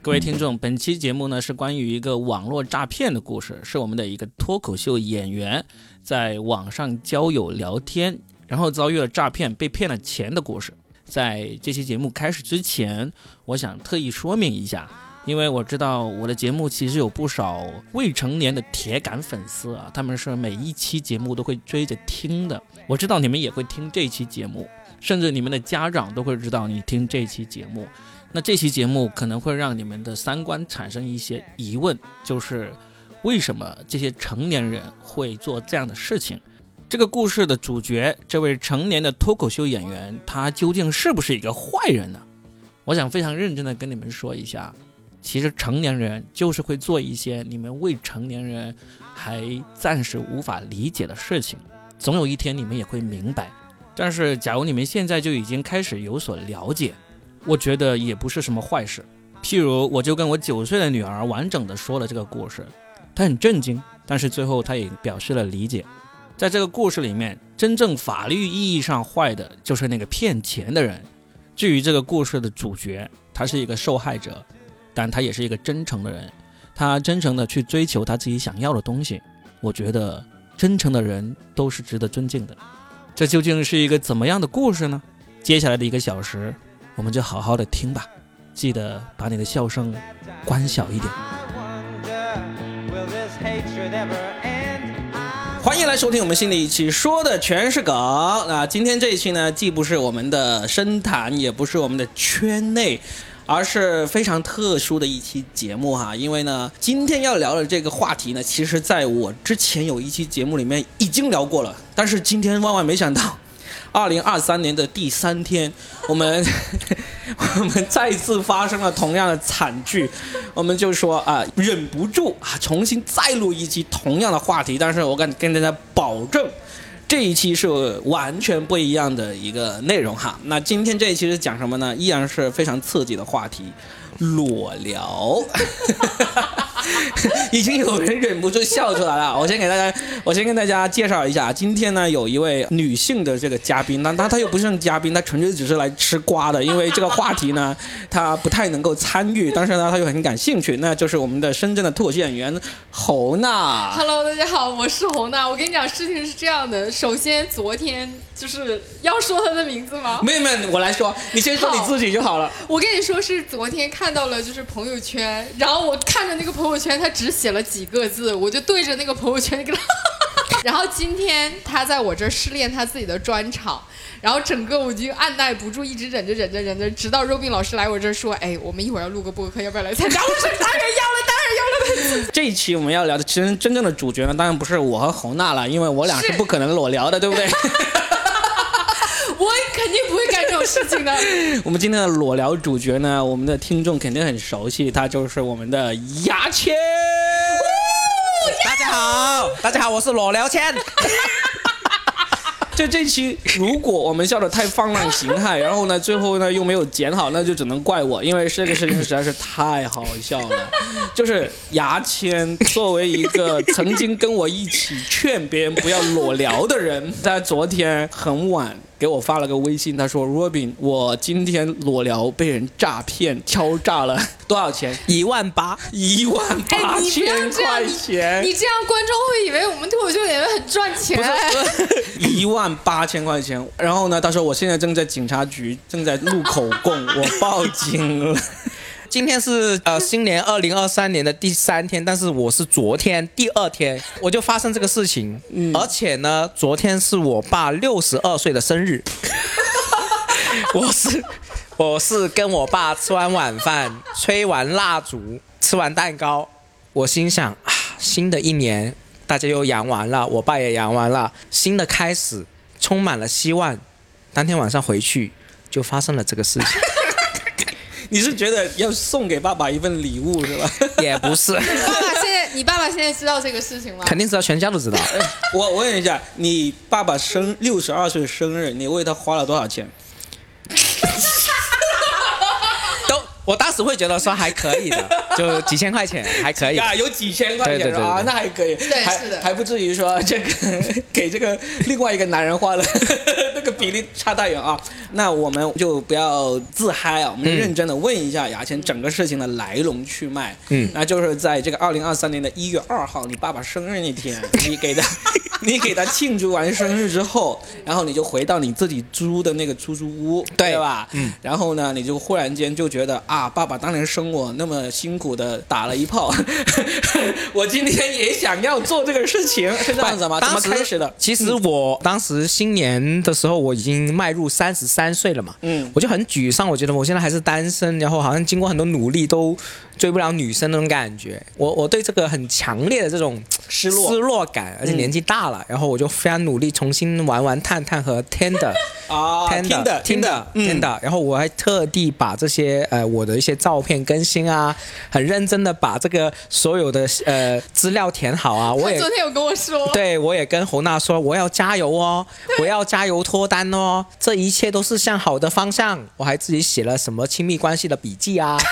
各位听众，本期节目呢是关于一个网络诈骗的故事，是我们的一个脱口秀演员在网上交友聊天，然后遭遇了诈骗，被骗了钱的故事。在这期节目开始之前，我想特意说明一下，因为我知道我的节目其实有不少未成年的铁杆粉丝啊，他们是每一期节目都会追着听的。我知道你们也会听这期节目，甚至你们的家长都会知道你听这期节目。那这期节目可能会让你们的三观产生一些疑问，就是为什么这些成年人会做这样的事情？这个故事的主角，这位成年的脱口秀演员，他究竟是不是一个坏人呢？我想非常认真的跟你们说一下，其实成年人就是会做一些你们未成年人还暂时无法理解的事情，总有一天你们也会明白。但是，假如你们现在就已经开始有所了解，我觉得也不是什么坏事。譬如，我就跟我九岁的女儿完整的说了这个故事，她很震惊，但是最后她也表示了理解。在这个故事里面，真正法律意义上坏的就是那个骗钱的人。至于这个故事的主角，他是一个受害者，但他也是一个真诚的人，他真诚的去追求他自己想要的东西。我觉得真诚的人都是值得尊敬的。这究竟是一个怎么样的故事呢？接下来的一个小时。我们就好好的听吧，记得把你的笑声关小一点。欢迎来收听我们新的一期，说的全是梗。那今天这一期呢，既不是我们的深谈，也不是我们的圈内，而是非常特殊的一期节目哈。因为呢，今天要聊的这个话题呢，其实在我之前有一期节目里面已经聊过了，但是今天万万没想到。二零二三年的第三天，我们 我们再次发生了同样的惨剧，我们就说啊，忍不住啊，重新再录一期同样的话题。但是我敢跟大家保证，这一期是完全不一样的一个内容哈。那今天这一期是讲什么呢？依然是非常刺激的话题。裸聊，已经有人忍不住笑出来了。我先给大家，我先跟大家介绍一下，今天呢有一位女性的这个嘉宾，那她她又不是嘉宾，她纯粹只是来吃瓜的。因为这个话题呢，她不太能够参与，但是呢，她又很感兴趣。那就是我们的深圳的脱口秀演员侯娜。Hello，大家好，我是侯娜。我跟你讲，事情是这样的。首先，昨天就是要说他的名字吗？没有没有，我来说，你先说你自己就好了。我跟你说，是昨天看。到了就是朋友圈，然后我看着那个朋友圈，他只写了几个字，我就对着那个朋友圈给他。然后今天他在我这儿试练他自己的专场，然后整个我就按耐不住，一直忍着忍着忍着，直到肉饼老师来我这儿说：“哎，我们一会儿要录个播客，要不要来参加？”我说：“当然要了，当然要了。” 这一期我们要聊的，其实真正的主角呢，当然不是我和侯娜了，因为我俩是不可能裸聊的，对不对？事情呢。我们今天的裸聊主角呢，我们的听众肯定很熟悉，他就是我们的牙签。大家好，大家好，我是裸聊签。就 这期，如果我们笑的太放浪形骸，然后呢，最后呢又没有剪好，那就只能怪我，因为这个事情实在是太好笑了。就是牙签作为一个曾经跟我一起劝别人不要裸聊的人，在昨天很晚。给我发了个微信，他说：“Robin，我今天裸聊被人诈骗，敲诈了 多少钱？一万八，一万八千块钱。你这样观众会以为我们脱口秀演员很赚钱。一万八千块钱。然后呢，他说我现在正在警察局，正在录口供，我报警了。”今天是呃新年二零二三年的第三天，但是我是昨天第二天我就发生这个事情，而且呢，昨天是我爸六十二岁的生日，我是我是跟我爸吃完晚饭，吹完蜡烛，吃完蛋糕，我心想啊，新的一年大家又阳完了，我爸也阳完了，新的开始充满了希望。当天晚上回去就发生了这个事情。你是觉得要送给爸爸一份礼物是吧？也不是。爸爸现在，你爸爸现在知道这个事情吗？肯定知道，全家都知道。我我问一下，你爸爸生六十二岁生日，你为他花了多少钱？我当时会觉得说还可以的，就几千块钱还可以。啊，有几千块对对对对钱啊，那还可以，还是的还不至于说这个给这个另外一个男人花了 那个比例差太远啊。那我们就不要自嗨啊，我们认真的问一下牙签整个事情的来龙去脉。嗯那就是在这个二零二三年的一月二号，你爸爸生日那天，你给他你给他庆祝完生日之后，然后你就回到你自己租的那个出租屋，对吧？嗯。然后呢，你就忽然间就觉得啊，爸爸当年生我那么辛苦的打了一炮，我今天也想要做这个事情，是这样子吗？怎么开始的？其实我当时新年的时候，我已经迈入三十三岁了嘛，嗯我就很沮丧，我觉得我现在还是单身，然后好像经过很多努力都追不了女生那种感觉。我我对这个很强烈的这种失落嗯失落感，而且年纪大了，然后我就非常努力重新玩玩探探和 Tender。Tinder，Tinder，，然后我还特地把这些呃我的一些照片更新啊，很认真的把这个所有的呃资料填好啊，我也昨天有跟我说，对我也跟侯娜说我要加油哦，我要加油脱单哦，这一切都是向好的方向。我还自己写了什么亲密关系的笔记啊，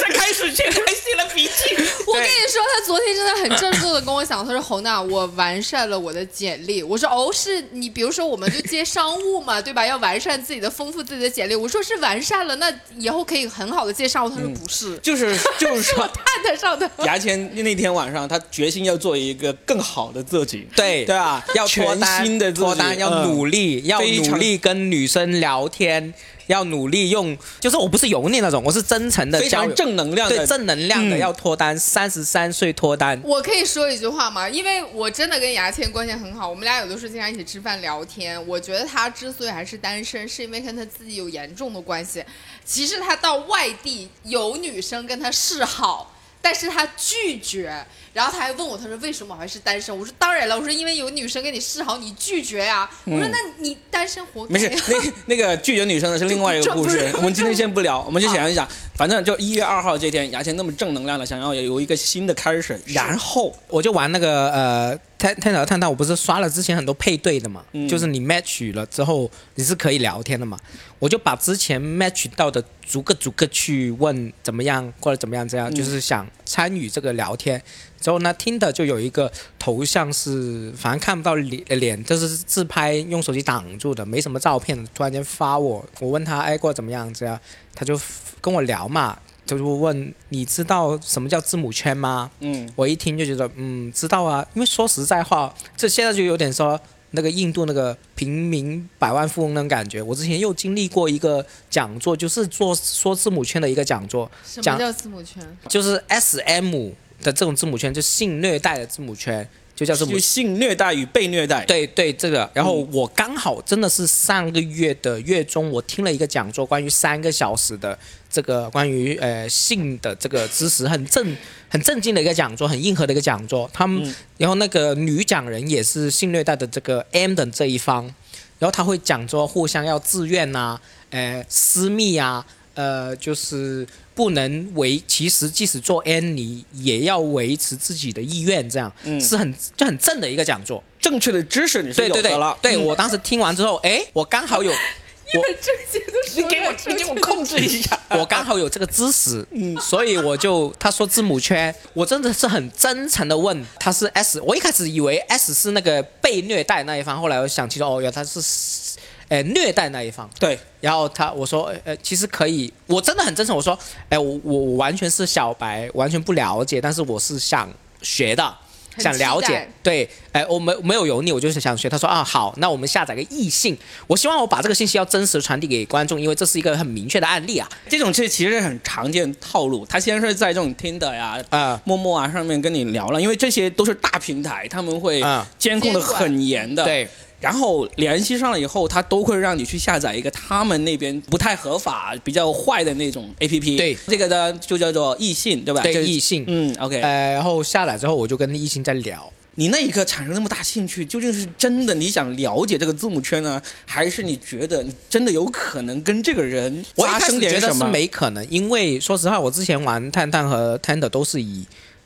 在开始前还写了笔记。我跟你说，他昨天真的很郑重的跟我讲，他说侯娜，我完善了我的简历。我说哦，是你比如说我们就接商务嘛，对吧？要完善自己的，丰富自己的简历。我说是完善了，那以后可以很好的接商务。他说不是，就是 就是是我说，探探上的。牙签那天晚上，他决心要做一个更好的自己。对对啊，要全新的自己脱单，要努力。力，要努力跟女生聊天。要努力用，就是我不是油腻那种，我是真诚的非常，正能量的对正能量的嗯要脱单，三十三岁脱单，我可以说一句话吗？因为我真的跟牙签关系很好，我们俩有的时候经常一起吃饭聊天。我觉得他之所以还是单身，是因为跟他自己有严重的关系。其实他到外地有女生跟他示好。但是他拒绝，然后他还问我，他说为什么我还是单身？我说当然了，我说因为有女生跟你示好，你拒绝呀、我说那你单身活该没事，那那个拒绝女生的是另外一个故事 我们今天先不聊，我们就想一想，反正就一月二号这天，牙签那么正能量了，想要有一个新的开始，然后我就玩那个呃探探讨探讨，我不是刷了之前很多配对的嘛，嗯。就是你 match 了之后你是可以聊天的嘛，我就把之前 match 到的逐个逐个去问怎么样或者怎么样这样，嗯。就是想参与这个聊天。之后呢，听的就有一个头像是反正看不到脸脸，就是自拍用手机挡住的，没什么照片，突然间发我，我问他哎过怎么样这样，他就跟我聊嘛。就问你知道什么叫字母圈吗？嗯，我一听就觉得，嗯，知道啊，因为说实在话，这现在就有点说那个印度那个平民百万富翁那种感觉。我之前又经历过一个讲座，就是做说字母圈的一个讲座，讲什么叫字母圈？就是 S M 的这种字母圈，就性虐待的字母圈，就叫字母就性虐待与被虐待，对对，这个，然后我刚好真的是上个月的月中，我听了一个讲座，关于三个小时的这个关于呃性的这个知识，很正很正经的一个讲座，很硬核的一个讲座。他们，嗯。然后那个女讲人也是性虐待的这个 M 的这一方，然后他会讲说互相要自愿呐、呃私密啊，呃就是不能维，其实即使做 N，你也要维持自己的意愿，这样、嗯。是很就很正的一个讲座。正确的知识你是有的了，，对。嗯我当时听完之后，哎，我刚好有 我这些都你给我你给我控制一下，我刚好有这个知识，嗯，所以我就他说字母圈，我真的是很真诚的问他是 S，我一开始以为 S 是那个被虐待那一方，后来我想起来哦，原来他是呃虐待那一方，对，然后他我说呃呃其实可以，我真的很真诚，我说哎我我我完全是小白，完全不了解，但是我是想学的。想了解，对，哎，我没没有油腻，我就是想学。他说啊，好，那我们下载个异性。我希望我把这个信息要真实传递给观众，因为这是一个很明确的案例啊。这种是其实很常见套路。他先是在这种 Tinder 呀、啊陌陌啊上面跟你聊了，因为这些都是大平台，他们会啊监控的很严的。。对，然后联系上了以后，他都会让你去下载一个他们那边不太合法、比较坏的那种 APP。对这个呢就叫做异性，对吧？对异性嗯，OK。呃，然后下载之后，我就跟异性在聊。你那一刻产生那么大兴趣，究竟是真的你想了解这个字母圈呢，还是你觉得你真的有可能跟这个人我一发生开始觉得是点什么？没可能，因为说实话，我之前玩探探和 Tender 都是以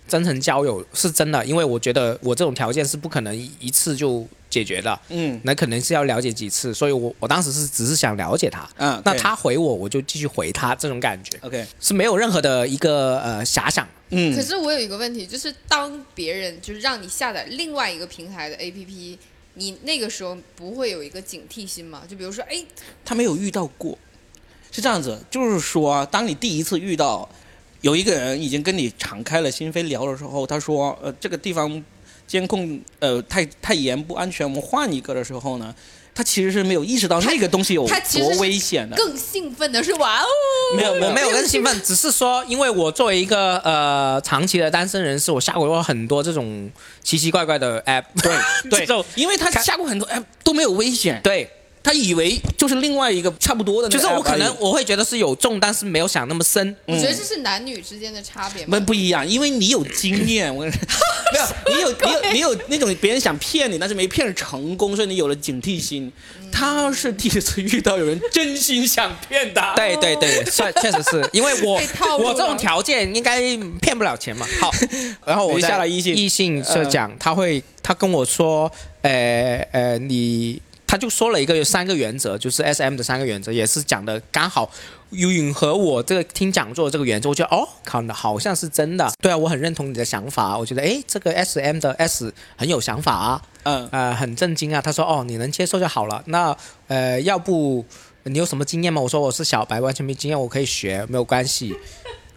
真诚交友，是真的，因为我觉得我这种条件是不可能一一次就解决的，嗯。那可能是要了解几次，所以我我当时是只是想了解他，嗯，那他回我，我就继续回他，这种感觉。OK，是没有任何的一个呃遐想。嗯，可是我有一个问题，就是当别人就是让你下载另外一个平台的 APP，你那个时候不会有一个警惕心吗？就比如说，哎，他没有遇到过，是这样子，就是说啊，当你第一次遇到有一个人已经跟你敞开了心扉聊的时候，他说，呃，这个地方监控呃太太严不安全，我们换一个的时候呢，他其实是没有意识到那个东西有多他其实是危险的。更兴奋的是哇哦，没有我没有更兴奋，只是说，因为我作为一个呃长期的单身人士，我下过很多这种奇奇怪怪的 app。对对这种，因为他下过很多 app 都没有危险，对，他以为就是另外一个差不多的就是我可能我会觉得是有重，但是没有想那么深。我觉得这是男女之间的差别吗不。不一样，因为你有经验，我跟你说，没有，你有你有你有那种别人想骗你，但是没骗成功，所以你有了警惕心。他是第一次遇到有人真心想骗他，对对对，确确实是。因为我 我这种条件应该骗不了钱嘛。好，然后我下来异性。异性是讲他会他跟我说，呃呃，你他就说了一个三个原则，就是 S M 的三个原则，也是讲的刚好允和我这个听讲座的这个原则，我觉得哦，靠，好像是真的。对啊，我很认同你的想法，我觉得诶，这个 S M 的 S 很有想法啊。嗯，呃，很震惊啊。他说：“哦，你能接受就好了。那呃，要不你有什么经验吗？”我说：“我是小白，完全没经验，我可以学，没有关系。”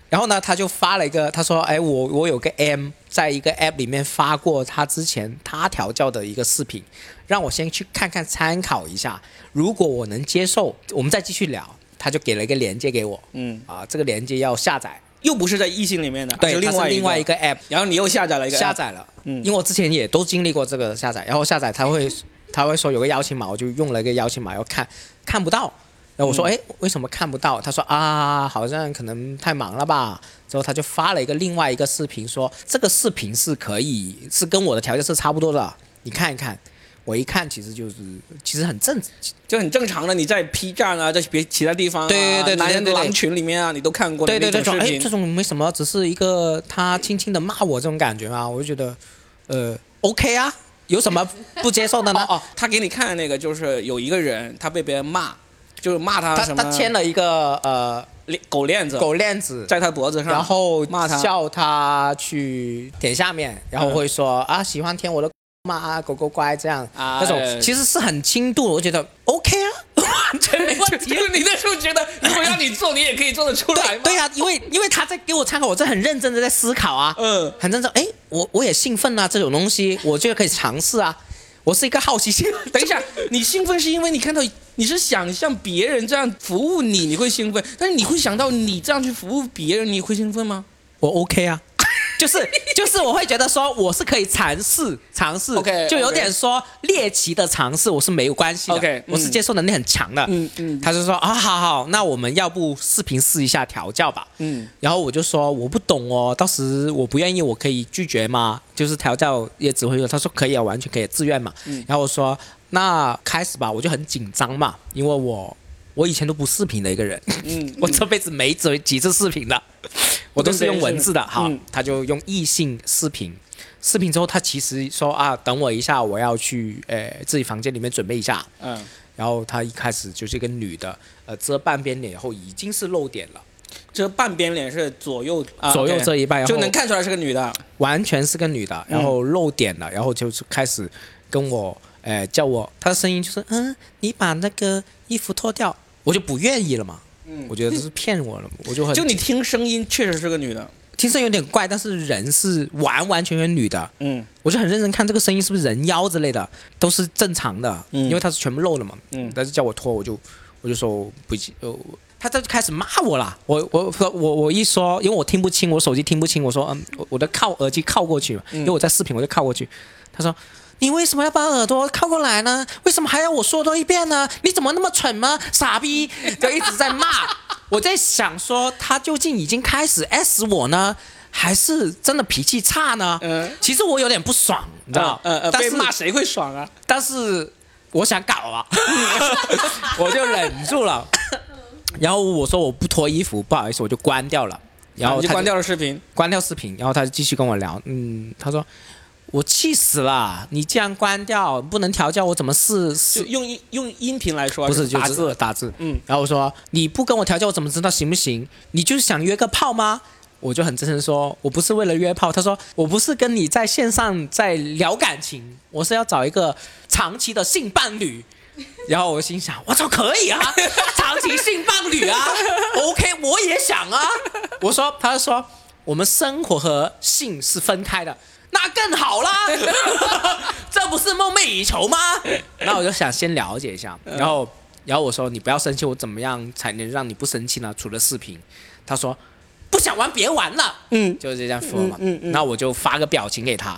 然后呢，他就发了一个，他说：“哎，我我有个 M 在一个 App 里面发过他之前他调教的一个视频，让我先去看看参考一下。如果我能接受，我们再继续聊。”他就给了一个链接给我，嗯，啊，这个链接要下载，又不是在异性里面的，对，是另外另外一个，App。然后你又下载了一个下，载了，嗯因为我之前也都经历过这个下载，然后下载他会他会说有个邀请码，我就用了一个邀请码要看，看不到，然后我说嗯哎、为什么看不到？他说啊好像可能太忙了吧，之后他就发了一个另外一个视频说这个视频是可以是跟我的条件是差不多的，你看一看。我一看，其实就是其实很正，就很正常的。你在 P 站啊，在别其他地方啊，男人狼群里面啊，你都看过的对对对，这种这种没什么，只是一个他轻轻的骂我这种感觉嘛，我就觉得呃 OK 啊，有什么不接受的呢？哦哦，他给你看的那个就是有一个人，他被别人骂，就是骂他他什么？他牵了一个呃链狗链子，狗链子，在他脖子上，然后骂他。叫他去舔下面，然后会说、啊喜欢舔我的狗吗？狗狗乖这样，啊那种哎其实是很轻度，我觉得 OK 啊，完全没问题。就 你那时候觉得，如果让你做，你也可以做得出来吗？对对呀、因为因为他在给我参考，我在很认真的在思考啊，嗯，很认真，哎，我我也兴奋啊，这种东西我觉得可以尝试啊，我是一个好奇心。等一下，你兴奋是因为你看到你是想像别人这样服务你，你会兴奋，但是你会想到你这样去服务别人，你会兴奋吗？我 OK 啊，就是就是我会觉得说我是可以尝试尝试 OK，就有点说猎奇的尝试，我是没有关系的 OK，我是嗯接受能力很强的。嗯嗯他就说啊，好好，那我们要不视频试一下调教吧。嗯，然后我就说我不懂哦，到时我不愿意，我可以拒绝吗？就是调教也只会说，他说可以啊，完全可以自愿嘛。嗯然后我说那开始吧，我就很紧张嘛，因为我我以前都不视频的一个人，嗯 我这辈子没几几次视频的，我都是用文字的。哈，嗯他就用异性视频。视频之后，他其实说啊，等我一下，我要去呃自己房间里面准备一下。嗯，然后他一开始就是一个女的，呃，遮半边脸以后已经是露点了，这半边脸是左右、啊左右这一半，就能看出来是个女的。完全是个女的，然后露点了，然后就是开始跟我，呃，叫我，她的声音就是，嗯，你把那个衣服脱掉，我就不愿意了嘛。嗯我觉得这是骗我了，我就很就你听声音确实是个女的。听声音有点怪，但是人是完完全全女的，嗯我就很认真看这个声音是不是人妖之类的，都是正常的，嗯因为它是全部露了嘛。嗯但是叫我脱，我就我就说不行，呃，他就开始骂我了。我我我我我一说，因为我听不清，我手机听不清，我说嗯，我我的靠耳机靠过去，嘛因为我在视频，我就靠过去。他说。你为什么要把耳朵靠过来呢？为什么还要我说多一遍呢？你怎么那么蠢吗？傻逼！就一直在骂。我在想说，他究竟已经开始 S 我呢，还是真的脾气差呢？嗯其实我有点不爽，你知道？呃呃，但是被骂谁会爽啊？但是我想搞啊，我就忍住了。然后我说我不脱衣服，不好意思，我就关掉了。然后他啊就关掉了视频。关掉视频，然后他就继续跟我聊。嗯，他说我气死了！你这样关掉，不能调教，我怎么试试？用音用音频来说，不是，就打字，打字。嗯，然后我说你不跟我调教，我怎么知道行不行？你就是想约个炮吗？我就很真诚说，我不是为了约炮。他说我不是跟你在线上在聊感情，我是要找一个长期的性伴侣。然后我心想，我操，可以啊，长期性伴侣啊，OK，我也想啊。我说，他说我们生活和性是分开的，那更好啦，这不是梦寐以求吗？那我就想先了解一下，然后，然后我说你不要生气，我怎么样才能让你不生气呢？除了视频，他说不想玩别玩了，嗯，就是这样说嘛。嗯嗯嗯那我就发个表情给他，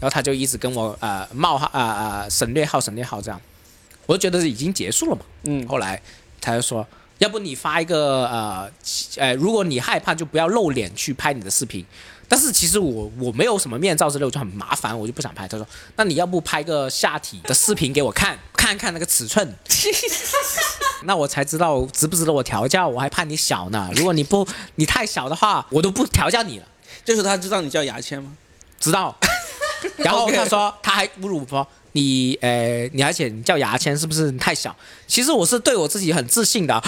然后他就一直跟我呃冒号啊呃省略号省略号这样，我就觉得已经结束了嘛。嗯后来他就说，要不你发一个呃呃，如果你害怕就不要露脸去拍你的视频。但是其实我我没有什么面罩之类，我就很麻烦，我就不想拍。他说，那你要不拍个下体的视频给我看，看看那个尺寸。那我才知道值不值得我调教，我还怕你小呢。如果你不你太小的话，我都不调教你了。就是他知道你叫牙签吗？知道。然后他说他还侮辱我说你呃你而且你叫牙签是不是太小？其实我是对我自己很自信的，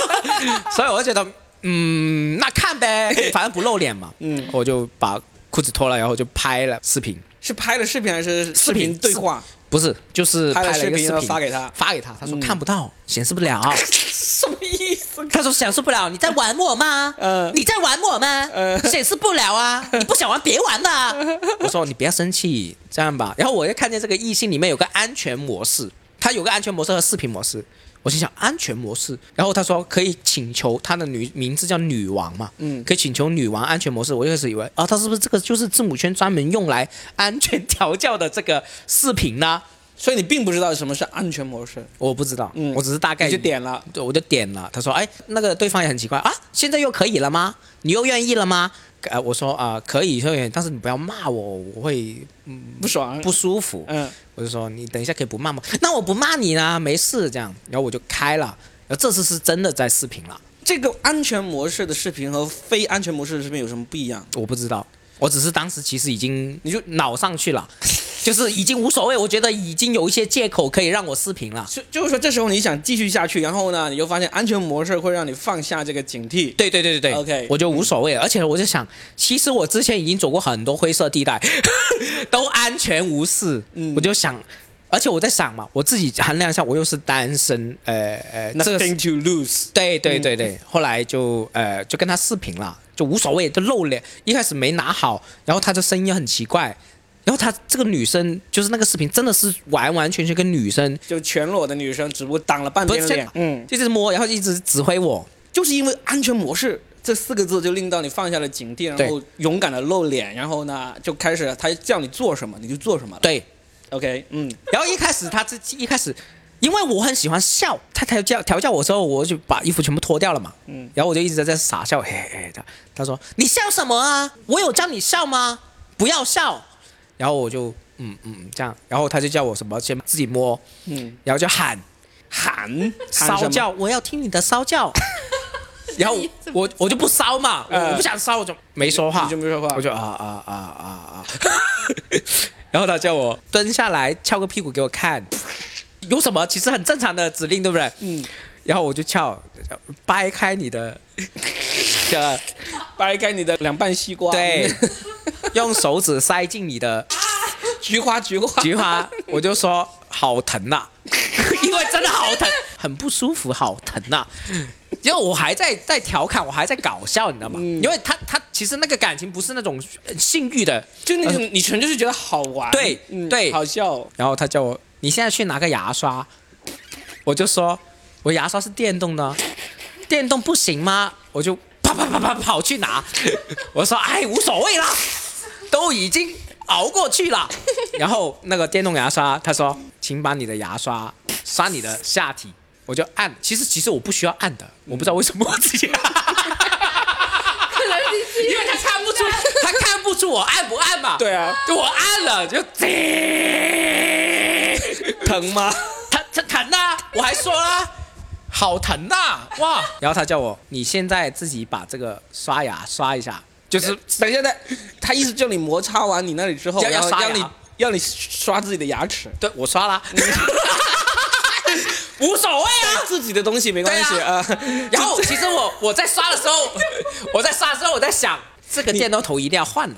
所以我就觉得嗯那看呗，反正不露脸嘛，嗯，我就把裤子脱了，然后就拍了视频，是拍了视频还是视视频频对话？不是就是拍了视频发给他发给他，他说嗯看不到，显示不了。什么意思？他说显示不了，你在玩我吗？呃你在玩我吗？呃显示不了啊！你不想玩别玩了。我说你不要生气，这样吧。然后我又看见这个异性里面有个安全模式，它有个安全模式和视频模式。我心想安全模式，然后他说可以请求他的女名字叫女王嘛，嗯可以请求女王安全模式。我一开始以为啊，他是不是这个就是字母圈专门用来安全调教的这个视频呢？所以你并不知道什么是安全模式，我不知道，嗯我只是大概就点了。对，我就点了。他说：“哎，那个对方也很奇怪啊，现在又可以了吗？你又愿意了吗？”呃，我说啊、可以，可以，但是你不要骂我，我会嗯不爽，不舒服。嗯，我就说你等一下可以不骂吗？那我不骂你啦，没事这样。然后我就开了，然后这次是真的在视频了，这个安全模式的视频和非安全模式的视频有什么不一样？我不知道，我只是当时其实已经你就脑上去了，就是已经无所谓，我觉得已经有一些借口可以让我视频了。就就是说，这时候你想继续下去，然后呢，你就发现安全模式会让你放下这个警惕。对对对对对 OK 我就无所谓了。而且我就想，其实我之前已经走过很多灰色地带，都安全无事。嗯我就想，而且我在想嘛，我自己衡量一下，我又是单身，呃呃，这个 Nothing to lose。对对对对。后来就呃就跟他视频了，就无所谓，就露脸。一开始没拿好，然后他的声音很奇怪。然后他这个女生就是那个视频，真的是完完全全跟女生就全裸的女生，只不过挡了半边脸。嗯，一直摸，然后一直指挥我。就是因为安全模式这四个字，就令到你放下了警惕，然后勇敢的露脸，然后呢，就开始他叫你做什么你就做什么。对，OK，嗯，然后一开始他这一开始，因为我很喜欢笑，他调教调教我之后，我就把衣服全部脱掉了嘛。嗯，然后我就一直在在傻笑，嘿嘿的。他说：“你笑什么啊？我有叫你笑吗？不要笑。”然后我就嗯嗯这样，然后他就叫我什么先自己摸，嗯，然后就喊喊骚叫，我要听你的骚叫。然后我我就不骚嘛，我不想骚，我就没说话你就，没说话，我就啊啊啊啊啊，然后他叫我蹲下来翘个屁股给我看，有什么？其实很正常的指令，对不对？嗯，然后我就翘，掰开你的，的掰开你的两半西瓜，对，用手指塞进你的 菊花菊花，菊花，我就说好疼呐、因为真的好疼，很不舒服，好疼呐、因为我还在在调侃，我还在搞笑，你知道吗？嗯。因为他他其实那个感情不是那种呃性欲的，就那种你纯粹是觉得好玩，对嗯。对。好笑，然后他叫我，你现在去拿个牙刷，我就说，我牙刷是电动的，电动不行吗？我就啪啪啪啪跑去拿，我说哎无所谓啦，都已经熬过去了。然后那个电动牙刷，他说，请把你的牙刷刷你的下体，我就按，其实其实我不需要按的，我不知道为什么我自己。因为他看不出，他看不出我按不按嘛。对啊，就我按了就，疼吗？疼疼疼呐！我还说啦，好疼呐！哇！然后他叫我，你现在自己把这个刷牙刷一下，就是等一下，等，他意思叫你摩擦完你那里之后，要要你要你刷自己的牙齿，对我刷啦，无所谓啊。自己的东西没关系对啊。然后其实我我在刷的时候，我在刷的时候我在想，这个电动头一定要换了。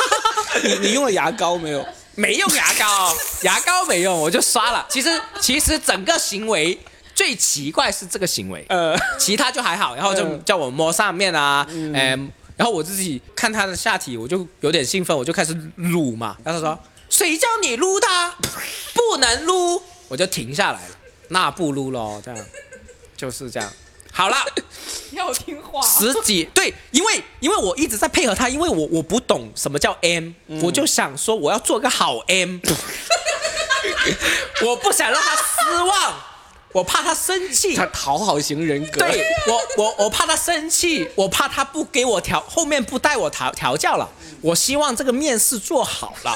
你你用了牙膏没有？没用牙膏，牙膏没用，我就刷了。其实其实整个行为最奇怪是这个行为，呃，其他就还好。然后就嗯叫我摸上面啊，嗯，然后我自己看他的下体，我就有点兴奋，我就开始撸嘛。然后他说：“谁叫你撸他？不能撸！”我就停下来了，那不撸咯，这样就是这样。好了。要听话。十几对，因为因为我一直在配合他，因为我我不懂什么叫 M，、我就想说我要做个好 M，我不想让他失望，我怕他生气他。讨好型人格。对我我我怕他生气，我怕他不给我调，后面不带我调调教了。我希望这个面试做好了，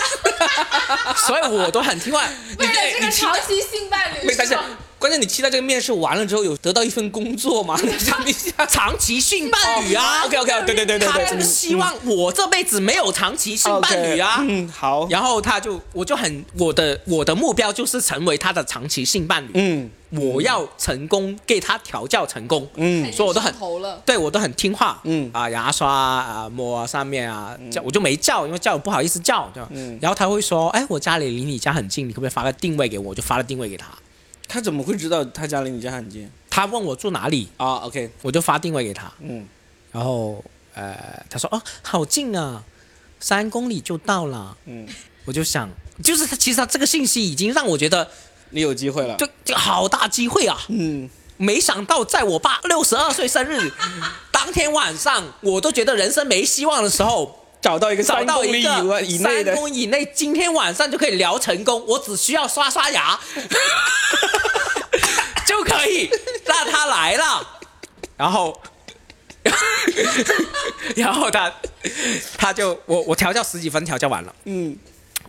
所以我都很听话。为了这个你期待长期性伴侣，没，但是关键你期待这个面试完了之后有得到一份工作吗？你想长期性伴侣啊。OK OK，对对对对对，希望我这辈子没有长期性伴侣啊。嗯，好，然后他就，我就很我的我的目标就是成为他的长期性伴侣，嗯。我要成功给他调教成功，嗯。所以我都很。对我都很听话，嗯。啊牙刷啊摸啊上面啊叫我就没叫，因为叫我不好意思叫，就嗯。然后他会说，哎我家里离你家很近，你可不可以发个定位给我？我就发了定位给他，他怎么会知道他家离你家很近他问我住哪里，啊？OK，我就发定位给他，嗯然后呃他说哦好近啊，三公里就到了，嗯，我就想就是他其实他这个信息已经让我觉得。你有机会了。就就好大机会啊！嗯，没想到在我爸六十二岁生日当天晚上，我都觉得人生没希望的时候，找到一个找三公里以外以内的。三，公里以内，今天晚上就可以聊成功，我只需要刷刷牙。就可以让他来了，然后。然后他，他就我我调教十几分调教完了，嗯。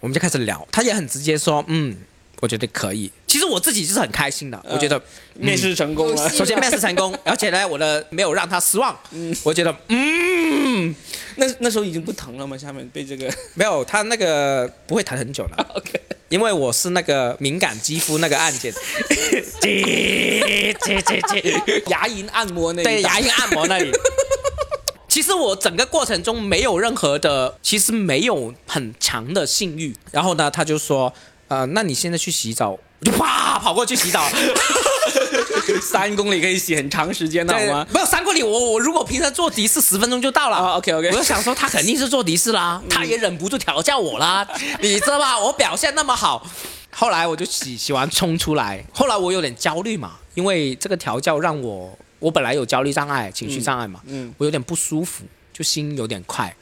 我们就开始聊，他也很直接说，嗯，我觉得可以。其实我自己就是很开心的，我觉得面试成功了。首先面试成功，而且呢，我的没有让他失望。我觉得，嗯，那那时候已经不疼了吗？下面被这个 没有他那个不会疼很久了，OK，因为我是那个敏感肌肤那个按键，牙龈按摩那一档对牙龈按摩那里。其实我整个过程中没有任何的，其实没有很强的性欲。然后呢，他就说，呃，那你现在去洗澡，我就啪跑过去洗澡。三公里可以洗很长时间的好对吗？没有三公里，我我如果平常坐的士十分钟就到了。啊，OK OK，我就想说，他肯定是坐的士啦，他也忍不住调教我啦，你知道吧？我表现那么好，后来我就洗洗完冲出来，后来我有点焦虑嘛，因为这个调教让我，我本来有焦虑障碍、情绪障碍嘛，嗯我有点不舒服，就心有点快。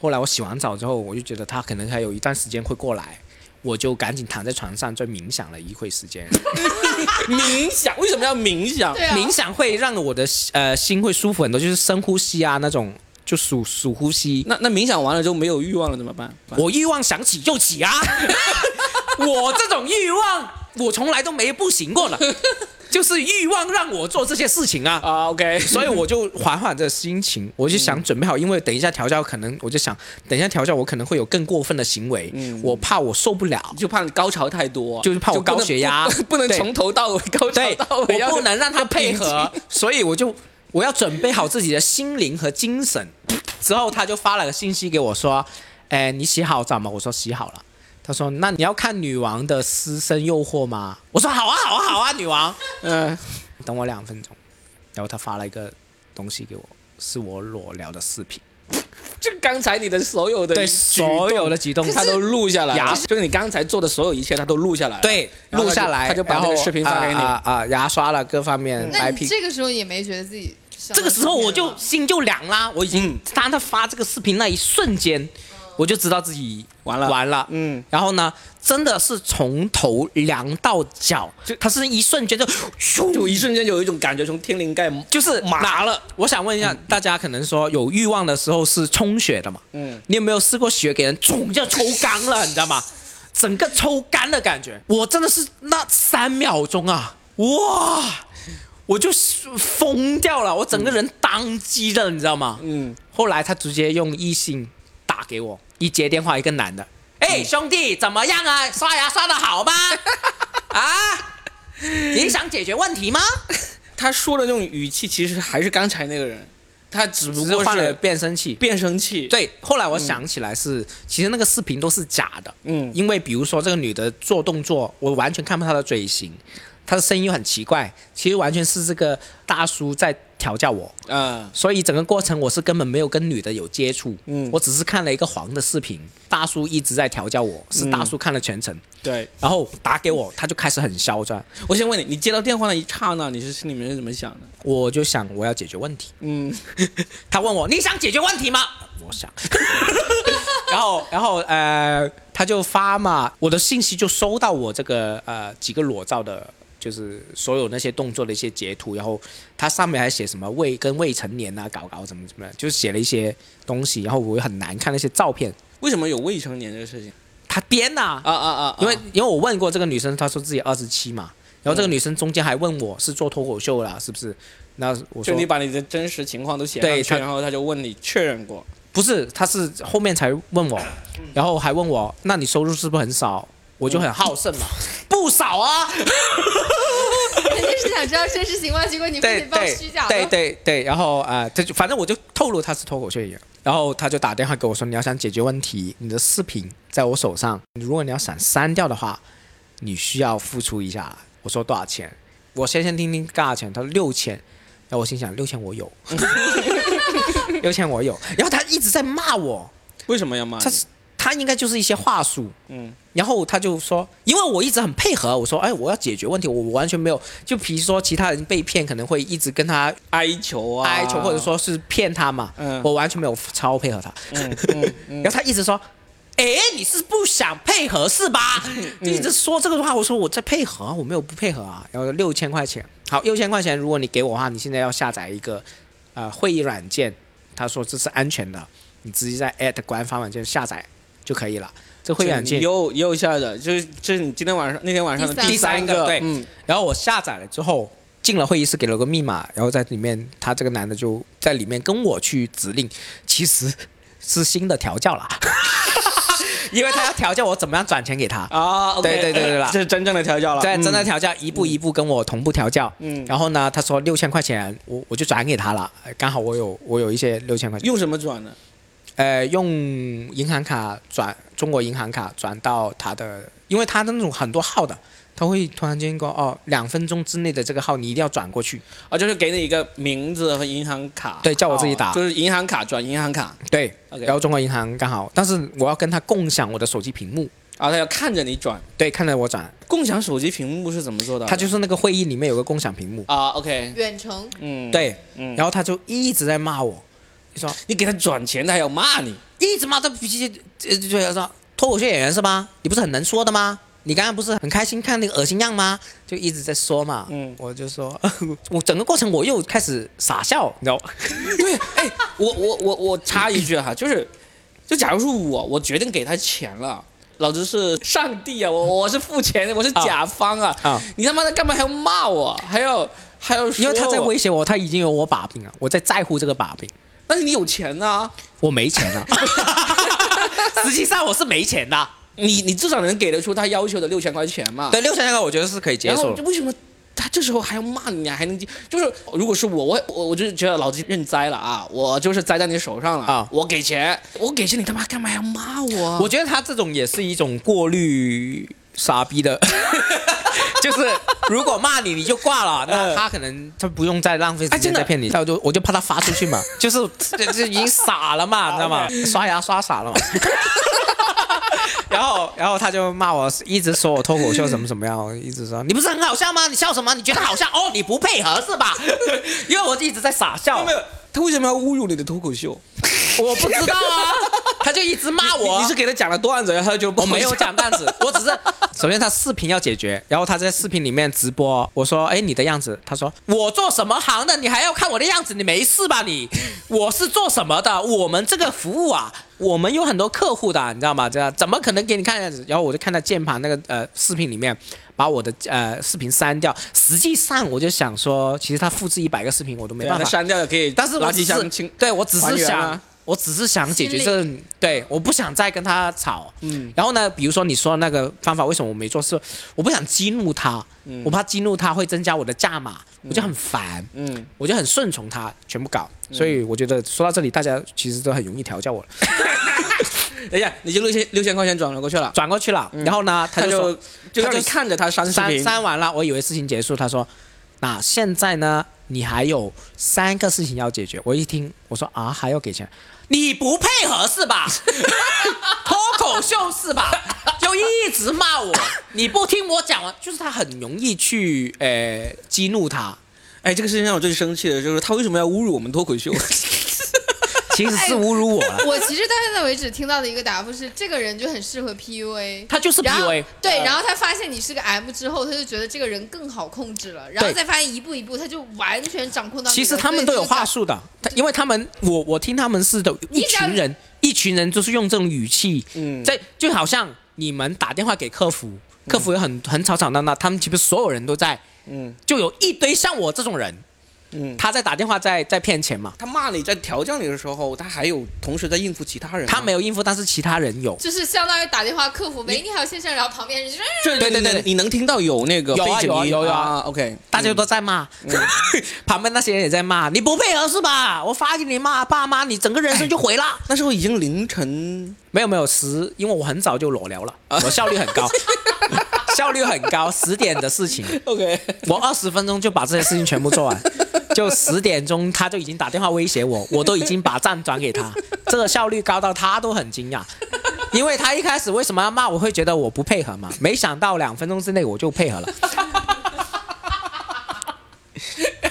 后来我洗完澡之后，我就觉得他可能还有一段时间会过来，我就赶紧躺在床上就冥想了一会时间。冥想为什么要冥想？啊，冥想会让我的呃心会舒服很多，就是深呼吸啊那种，就数数呼吸。那那冥想完了之后没有欲望了怎么办？我欲望想起就起啊！我这种欲望，我从来都没不行过的，就是欲望让我做这些事情啊。啊，OK，所以我就缓缓着心情，我就想准备好，因为等一下调教可能，我就想等一下调教我可能会有更过分的行为，嗯我怕我受不了，就怕你高潮太多，就是怕我高血压不 不能从头到尾 高潮，到尾，我不能让他配合，所以我就我要准备好自己的心灵和精神。之后他就发了个信息给我说：“哎，你洗好澡吗？”我说洗好了。他说：“那你要看女王的私生诱惑吗？”我说：“好啊，好啊，好啊，女王。嗯，”等我两分钟，然后他发了一个东西给我，是我裸聊的视频，就刚才你的所有的对所有的举动，他都录下来就是你刚才做的所有一切，他都录下来了。对录下来，他就把这个视频发给你啊啊啊牙刷了各方面那。这个时候也没觉得自己这个时候我就心就凉啦，我已经嗯当他发这个视频那一瞬间，我就知道自己完了完了，嗯，然后呢，真的是从头凉到脚，就它是一瞬间就咻，就一瞬间有一种感觉，从天灵盖就是麻了。我想问一下大家，可能说有欲望的时候是充血的嘛？嗯，你有没有试过血给人冲就抽干了，你知道吗？整个抽干的感觉，我真的是那三秒钟啊，哇！我就疯掉了，我整个人当机了，你知道吗？嗯，后来他直接用异性打给我，一接电话一个男的，哎、兄弟怎么样啊？刷牙刷的好吗？啊，你想解决问题吗？他说的那种语气，其实还是刚才那个人，他只不过是换了变声器。变声器。，对，后来我想起来是，其实那个视频都是假的，嗯因为比如说这个女的做动作，我完全看不到她的嘴型，她的声音又很奇怪，其实完全是这个大叔在调教我，嗯，所以整个过程我是根本没有跟女的有接触，嗯。我只是看了一个黄的视频，大叔一直在调教我，是大叔看了全程，对。然后打给我，他就开始很嚣张，我先问你，你接到电话那一刹那，你是心里面是怎么想的？我就想我要解决问题，嗯，他问我你想解决问题吗？我想，然后然后呃，他就发嘛，我的信息就收到我这个呃几个裸照的，就是所有那些动作的一些截图，然后它上面还写什么未跟未成年啊搞搞怎么怎么样，就是写了一些东西，然后我很难看那些照片，为什么有未成年这个事情？他编呐、啊啊啊！因为因为我问过这个女生，她说自己二十七嘛，然后这个女生中间还问我是做脱口秀啦，是不是？那我说就你把你的真实情况都写上去，对然后他就问你确认过。不是，他是后面才问我，然后还问我，那你收入是不是很少？我就很好胜嘛，不少啊，肯定是想知道真实情况，结果你非对得报虚假的。对对对，然后啊，呃他、就反正我就透露他是脱口秀演员，然后他就打电话给我说，你要想解决问题，你的视频在我手上，如果你要想删掉的话，你需要付出一下。我说多少钱？我先先听听多少钱，他说六千，然后我心想六千我有，六千我有，然后他一直在骂我，为什么要骂你？他是他应该就是一些话术，嗯，然后他就说，因为我一直很配合，我说，哎，我要解决问题，我我完全没有，就比如说其他人被骗，可能会一直跟他哀求啊，哀求，或者说是骗他嘛，嗯。我完全没有超配合他，然后他一直说，哎，你是不想配合是吧？就 一直说这个话，我说我在配合啊，我没有不配合啊，然后六千块钱，好，六千块钱，如果你给我的话，你现在要下载一个呃会议软件，他说这是安全的，你直接在 at 官方软件下载就可以了。这会议软件你又又下的，就是这是你今天晚上那天晚上的第三三个对。嗯。然后我下载了之后，进了会议室，给了个密码，然后在里面，他这个男的就在里面跟我去指令，其实是新的调教啦，因为他要调教我怎么样转钱给他，啊对对对对啦这是真正的调教了，对，嗯真的调教，一步一步跟我同步调教。嗯。然后呢，他说六千块钱，我我就转给他了，呃刚好我有我有一些六千块钱，用什么转的？呃，用银行卡转中国银行卡转到他的，因为他的那种很多号的，他会突然间说哦，两分钟之内的这个号你一定要转过去。啊，就是给你一个名字和银行卡，对叫我自己打。哦就是银行卡转银行卡。对然后中国银行刚好，但是我要跟他共享我的手机屏幕，啊，他要看着你转。对，看着我转，共享手机屏幕是怎么做的？他就是那个会议里面有个共享屏幕，啊，OK，远程。嗯，，对，嗯，然后他就一直在骂我，你说你给他转钱，他还要骂你，一直骂他脾气，呃，就说脱口秀演员是吗？你不是很能说的吗？你刚刚不是很开心看那个恶心样吗？就一直在说嘛，嗯我就说，我整个过程我又开始傻笑，你知道吗？对，哎，我我我我插一句哈，就是，就假如说我，我决定给他钱了。老子是上帝啊！我我是付钱的，我是甲方啊！啊你他妈的干嘛还要骂我？还要还要说因为他在威胁我，他已经有我把柄了，我在在乎这个把柄，但是你有钱啊、我没钱啊，实际上我是没钱的。你你至少能给得出他要求的六千块钱嘛？对，六千那个我觉得是可以接受的。后为什么他这时候还要骂你啊？还能就是如果是我，我我我就觉得老子认栽了啊！我就是栽在你手上了啊我给钱，我给钱，你他妈干嘛要骂我啊？我觉得他这种也是一种过滤傻逼的，就是 如果骂你你就挂了，那他可能他不用再浪费时间再骗你，那我就我就怕他发出去嘛，就是这这已经傻了嘛，你知道吗？刷牙刷傻了嘛。然后，然后他就骂我，一直说我脱口秀什么什么样，一直说你不是很好笑吗？你笑什么？你觉得好笑？哦，你不配合是吧？因为我一直在傻笑没，有，他为什么要侮辱你的脱口秀？我不知道啊，他就一直骂我。你你是给他讲了段子，然后他就不我没有讲段子，我只是首先他视频要解决，然后他在视频里面直播，我说哎你的样子，他说我做什么行的，你还要看我的样子，你没事吧你？我是做什么的？我们这个服务啊，我们有很多客户的，你知道吗？这样怎么可能给你看样子？然后我就看到键盘那个呃视频里面把我的呃视频删掉。实际上我就想说，其实他复制一百个视频我都没没办法，删掉的可以，但是我只是。对我只是想我只是想解决这个，对，我不想再跟他吵。嗯，然后呢，比如说你说的那个方法，为什么我没做？是我不想激怒他，我怕激怒他会增加我的价码，我就很烦，嗯，我就很顺从他，全部搞。所以我觉得说到这里，大家其实都很容易调教我了。等一下，你就六千六千块钱转了过去了，转过去了，然后呢，他他就说就就看着他删删，删完了，我以为事情结束，他说，那现在呢，你还有三个事情要解决。我一听，我说啊，还要给钱，你不配合是吧？脱口秀是吧？就一直骂我，你不听我讲完，就是他很容易去呃激怒他，哎，这个事情让我最生气的就是他为什么要侮辱我们脱口秀？其实是侮辱我了。我其实到现在为止听到的一个答复是，这个人就很适合 PUA。他就是 PUA，对，然后他发现你是个 M 之后，他就觉得这个人更好控制了，然后再发现一步一步，他就完全掌控到其。实他们都有话术。的，他因为他们我我听他们是的一群人，一群人就是用这种语气，嗯在就好像你们打电话给客服，客服也很很吵吵闹闹，他们其实所有人都在，嗯就有一堆像我这种人，嗯，他在打电话在在骗钱嘛，他骂你在调教你的时候，他还有同时在应付其他人，他没有应付，但是其他人有，就是相当于打电话客服，喂，你好先生，然后旁边人就是对对对对你能听到有那个有啊背景音？有啊有啊啊，OK，大家都在骂，旁边那些人也在骂，你不配合是吧？我发给你骂爸妈，你整个人生就毁了。那时候已经凌晨，没有没有十，因为我很早就裸聊了，我效率很高，效率很高，十点的事情，OK，我二十分钟就把这些事情全部做完，就十点钟他就已经打电话威胁我，我都已经把账转给他，这个效率高到他都很惊讶，因为他一开始为什么要骂我会觉得我不配合嘛，没想到两分钟之内我就配合了，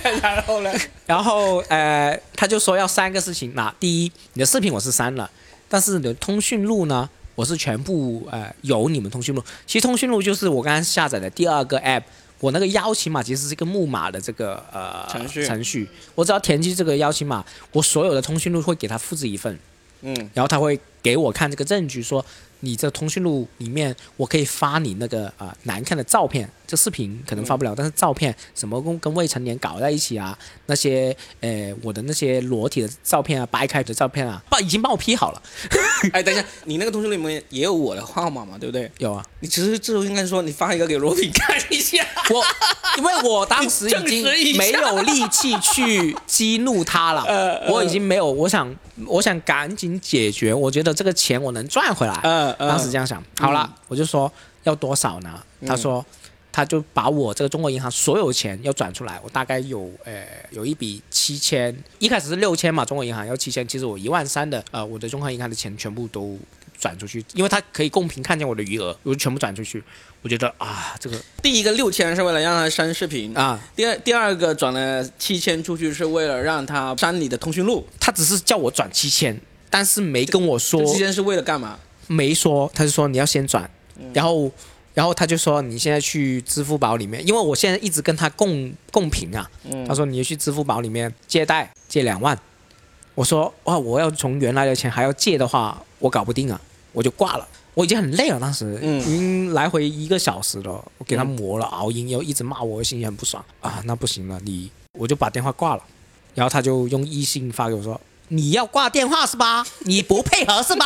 然后呢？然后呃他就说要三个事情，那第一你的视频我是删了，但是你的通讯录呢？我是全部呃有你们通讯录，其实通讯录就是我刚刚下载的第二个 app，我那个邀请码其实是一个木马的这个呃程序。程序，我只要填进这个邀请码，我所有的通讯录会给他复制一份，嗯，然后他会给我看这个证据，说你这通讯录里面我可以发你那个啊、呃难看的照片，这视频可能发不了，但是照片什么跟跟未成年搞在一起啊，那些呃我的那些裸体的照片啊，掰开的照片啊，帮已经帮我 P 好了，哎，等一下，你那个通讯录里面也有我的号码嘛，对不对？有啊，你其实这时候应该说你发一个给罗品看一下，我因为我当时已经没有力气去激怒他了，我已经没有，我想我想赶紧解决，我觉得这个钱我能赚回来，嗯嗯当时这样想。好了，我就说要多少呢？他说。他就把我这个中国银行所有钱要转出来，我大概有呃有一笔七千，一开始是六千嘛，中国银行要七千，其实我一万三的呃我的中国银行的钱全部都转出去，因为他可以公平看见我的余额，我就全部转出去。我觉得啊这个第一个六千是为了让他删视频，啊第二第二个转了七千出去是为了让他删你的通讯录，他只是叫我转七千，但是没跟我说七千是为了干嘛？没说，他就说你要先转，然后然后他就说你现在去支付宝里面，因为我现在一直跟他共共频啊，他说你去支付宝里面借贷借两万，我说哇我要从原来的钱还要借的话，我搞不定啊，我就挂了。我已经很累了，当时嗯已经来回一个小时了，我给他磨了熬音，又一直骂我，我心里很不爽啊，那不行了，你我就把电话挂了，然后他就用微信发给我说。你要挂电话是吧？你不配合是吧？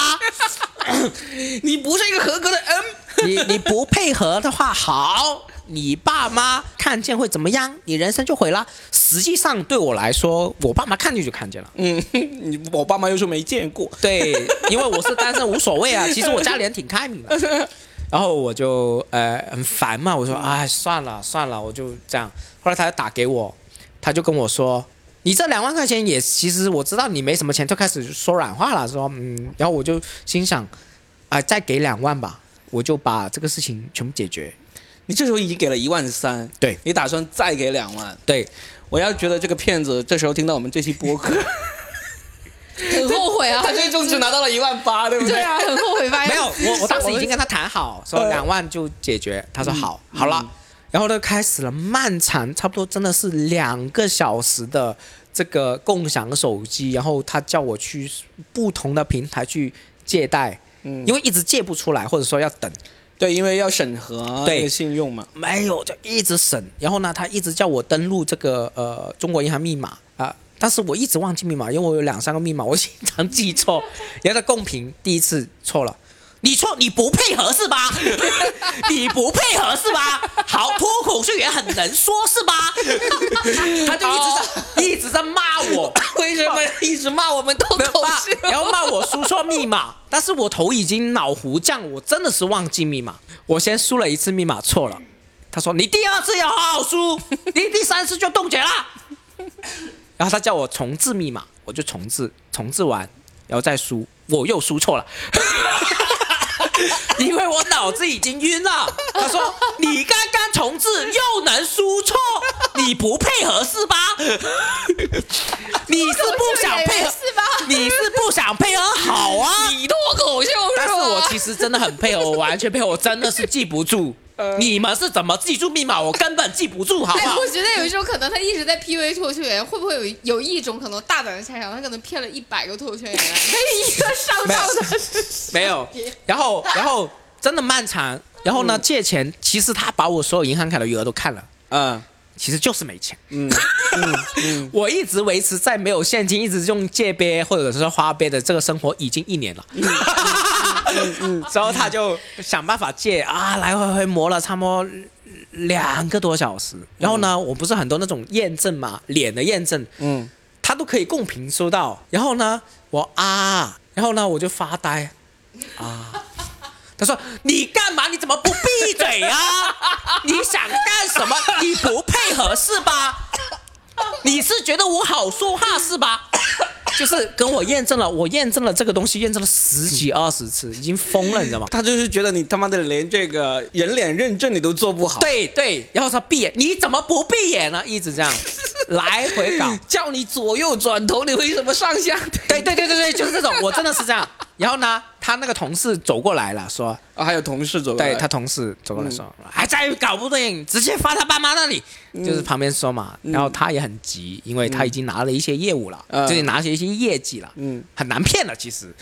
你不是一个合格的 M，你你不配合的话，好，你爸妈看见会怎么样？你人生就毁了。实际上对我来说，我爸妈看见就看见了。嗯，你我爸妈又说没见过，对，因为我是单身无所谓啊。其实我家里人挺开明的。然后我就呃很烦嘛，我说哎算了算了，我就这样。后来他打给我，他就跟我说。你这两万块钱也，其实我知道你没什么钱，就开始说软话了，说嗯，然后我就心想，啊、再给两万吧，我就把这个事情全部解决。你这时候已经给了一万三，对你打算再给两万？对，我要觉得这个骗子这时候听到我们这期播客，很后悔啊，他最终只拿到了一万八，对不对对啊，很后悔发现没有，我我当时已经跟他谈好，说呃两万就解决。他说好，嗯好了，然后呢开始了漫长，差不多真的是两个小时的这个共享手机，然后他叫我去不同的平台去借贷，嗯因为一直借不出来，或者说要等，对，因为要审核对那个信用嘛。没有就一直审，然后呢，他一直叫我登录这个呃中国银行密码啊、但是我一直忘记密码，因为我有两三个密码，我经常记错。然后在共屏第一次错了。你错，你不配合是吧？你不配合是吧？好，脱口秀也很能说是吧？他就一直在、一直在骂我，为什么一直骂我们脱口秀？然后骂我输错密码，但是我头已经脑糊酱，我真的是忘记密码。我先输了一次密码错了，他说你第二次要好好输，你第三次就冻结了。然后他叫我重置密码，我就重置，重置完然后再输，我又输错了。因为我脑子已经晕了，他说你刚刚重置又能输错，你不配合是吧？你是不想配合是吧？你是不想配合好啊？其实真的很配合，我完全配合，我真的是记不住。你们是怎么记住密码？我根本记不住，好不哎，好？我觉得有一种可能，他一直在 PUA 脱口秀演员，会不会有有一种可能大胆的猜想，他可能骗了一百个脱口秀演员，每一个上当的没有。然后，然后真的漫长。然后呢，借钱，其实他把我所有银行卡的余额都看了，嗯其实就是没钱。嗯嗯 我一直维持在没有现金，一直用借呗或者是花呗的这个生活已经一年了。之后他就想办法借啊，来回回磨了差不多两个多小时。然后呢，我不是很多那种验证嘛，脸的验证，嗯，他都可以共屏收到。然后呢，我啊，然后呢我就发呆啊。他说：“你干嘛？你怎么不闭嘴啊？你想干什么？你不配合是吧？你是觉得我好说话是吧？就是跟我验证了，我验证了这个东西，验证了十几二十次，已经疯了，你知道吗？他就是觉得你他妈的连这个人脸认证你都做不好，对对，然后他闭眼，你怎么不闭眼呢？一直这样 来回搞。叫你左右转头，你为什么上下？对对对对对，就是这种，我真的是这样。然后呢，他那个同事走过来了，说，啊，还有同事走过来，对他同事走过来说，还在搞不定，直接发他爸妈那里，就是旁边说嘛。然后他也很急，因为他已经拿了一些业务了，嗯。就是拿了一些业绩了，嗯，很难骗了。其实，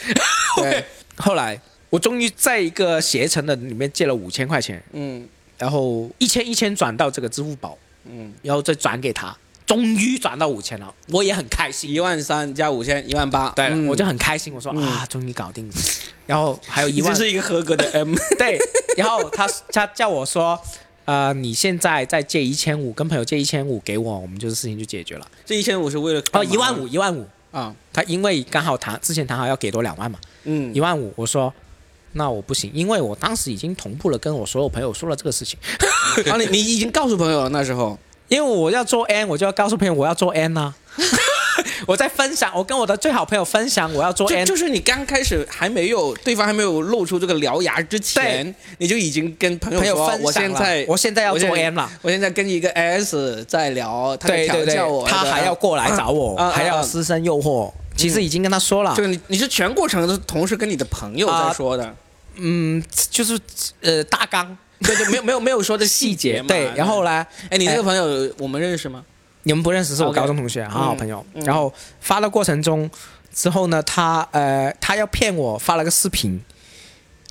对，后来我终于在一个携程的里面借了五千块钱，嗯。然后一千一千转到这个支付宝，嗯，然后再转给他，终于转到五千了，我也很开心。一万三加五千，一万八，对，嗯我就很开心，我说、啊，终于搞定了。然后还有 一万这，是一个合格的 M，对，然后他他叫我说，呃，你现在再借一千五，跟朋友借一千五给我，我们就是事情就解决了。这一千五是为了哦，一万五，一万五。啊，他因为刚好谈之前谈好要给多两万嘛，嗯一万五，我说。那我不行，因为我当时已经同步了，跟我所有朋友说了这个事情。啊，你你已经告诉朋友了那时候，因为我要做 N，我就要告诉朋友我要做 N 呐、我在分享，我跟我的最好朋友分享我要做 N，就是你刚开始还没有对方还没有露出这个獠牙之前，你就已经跟朋友说，朋友分享我现在我现在要做 N 了。我现在跟一个 S 在聊，他在调教我，，他还要过来找我，啊啊啊。还要私生诱惑。其实已经跟他说了，这个你你是全过程都同时跟你的朋友在说的，嗯，就是呃大纲对对，没有没有没有说的细节嘛。对，然后呢，哎，你那个朋友我们认识吗？你们不认识，是我高中同学，很好朋友。嗯然后发的过程中，之后呢，他呃他要骗我，发了个视频，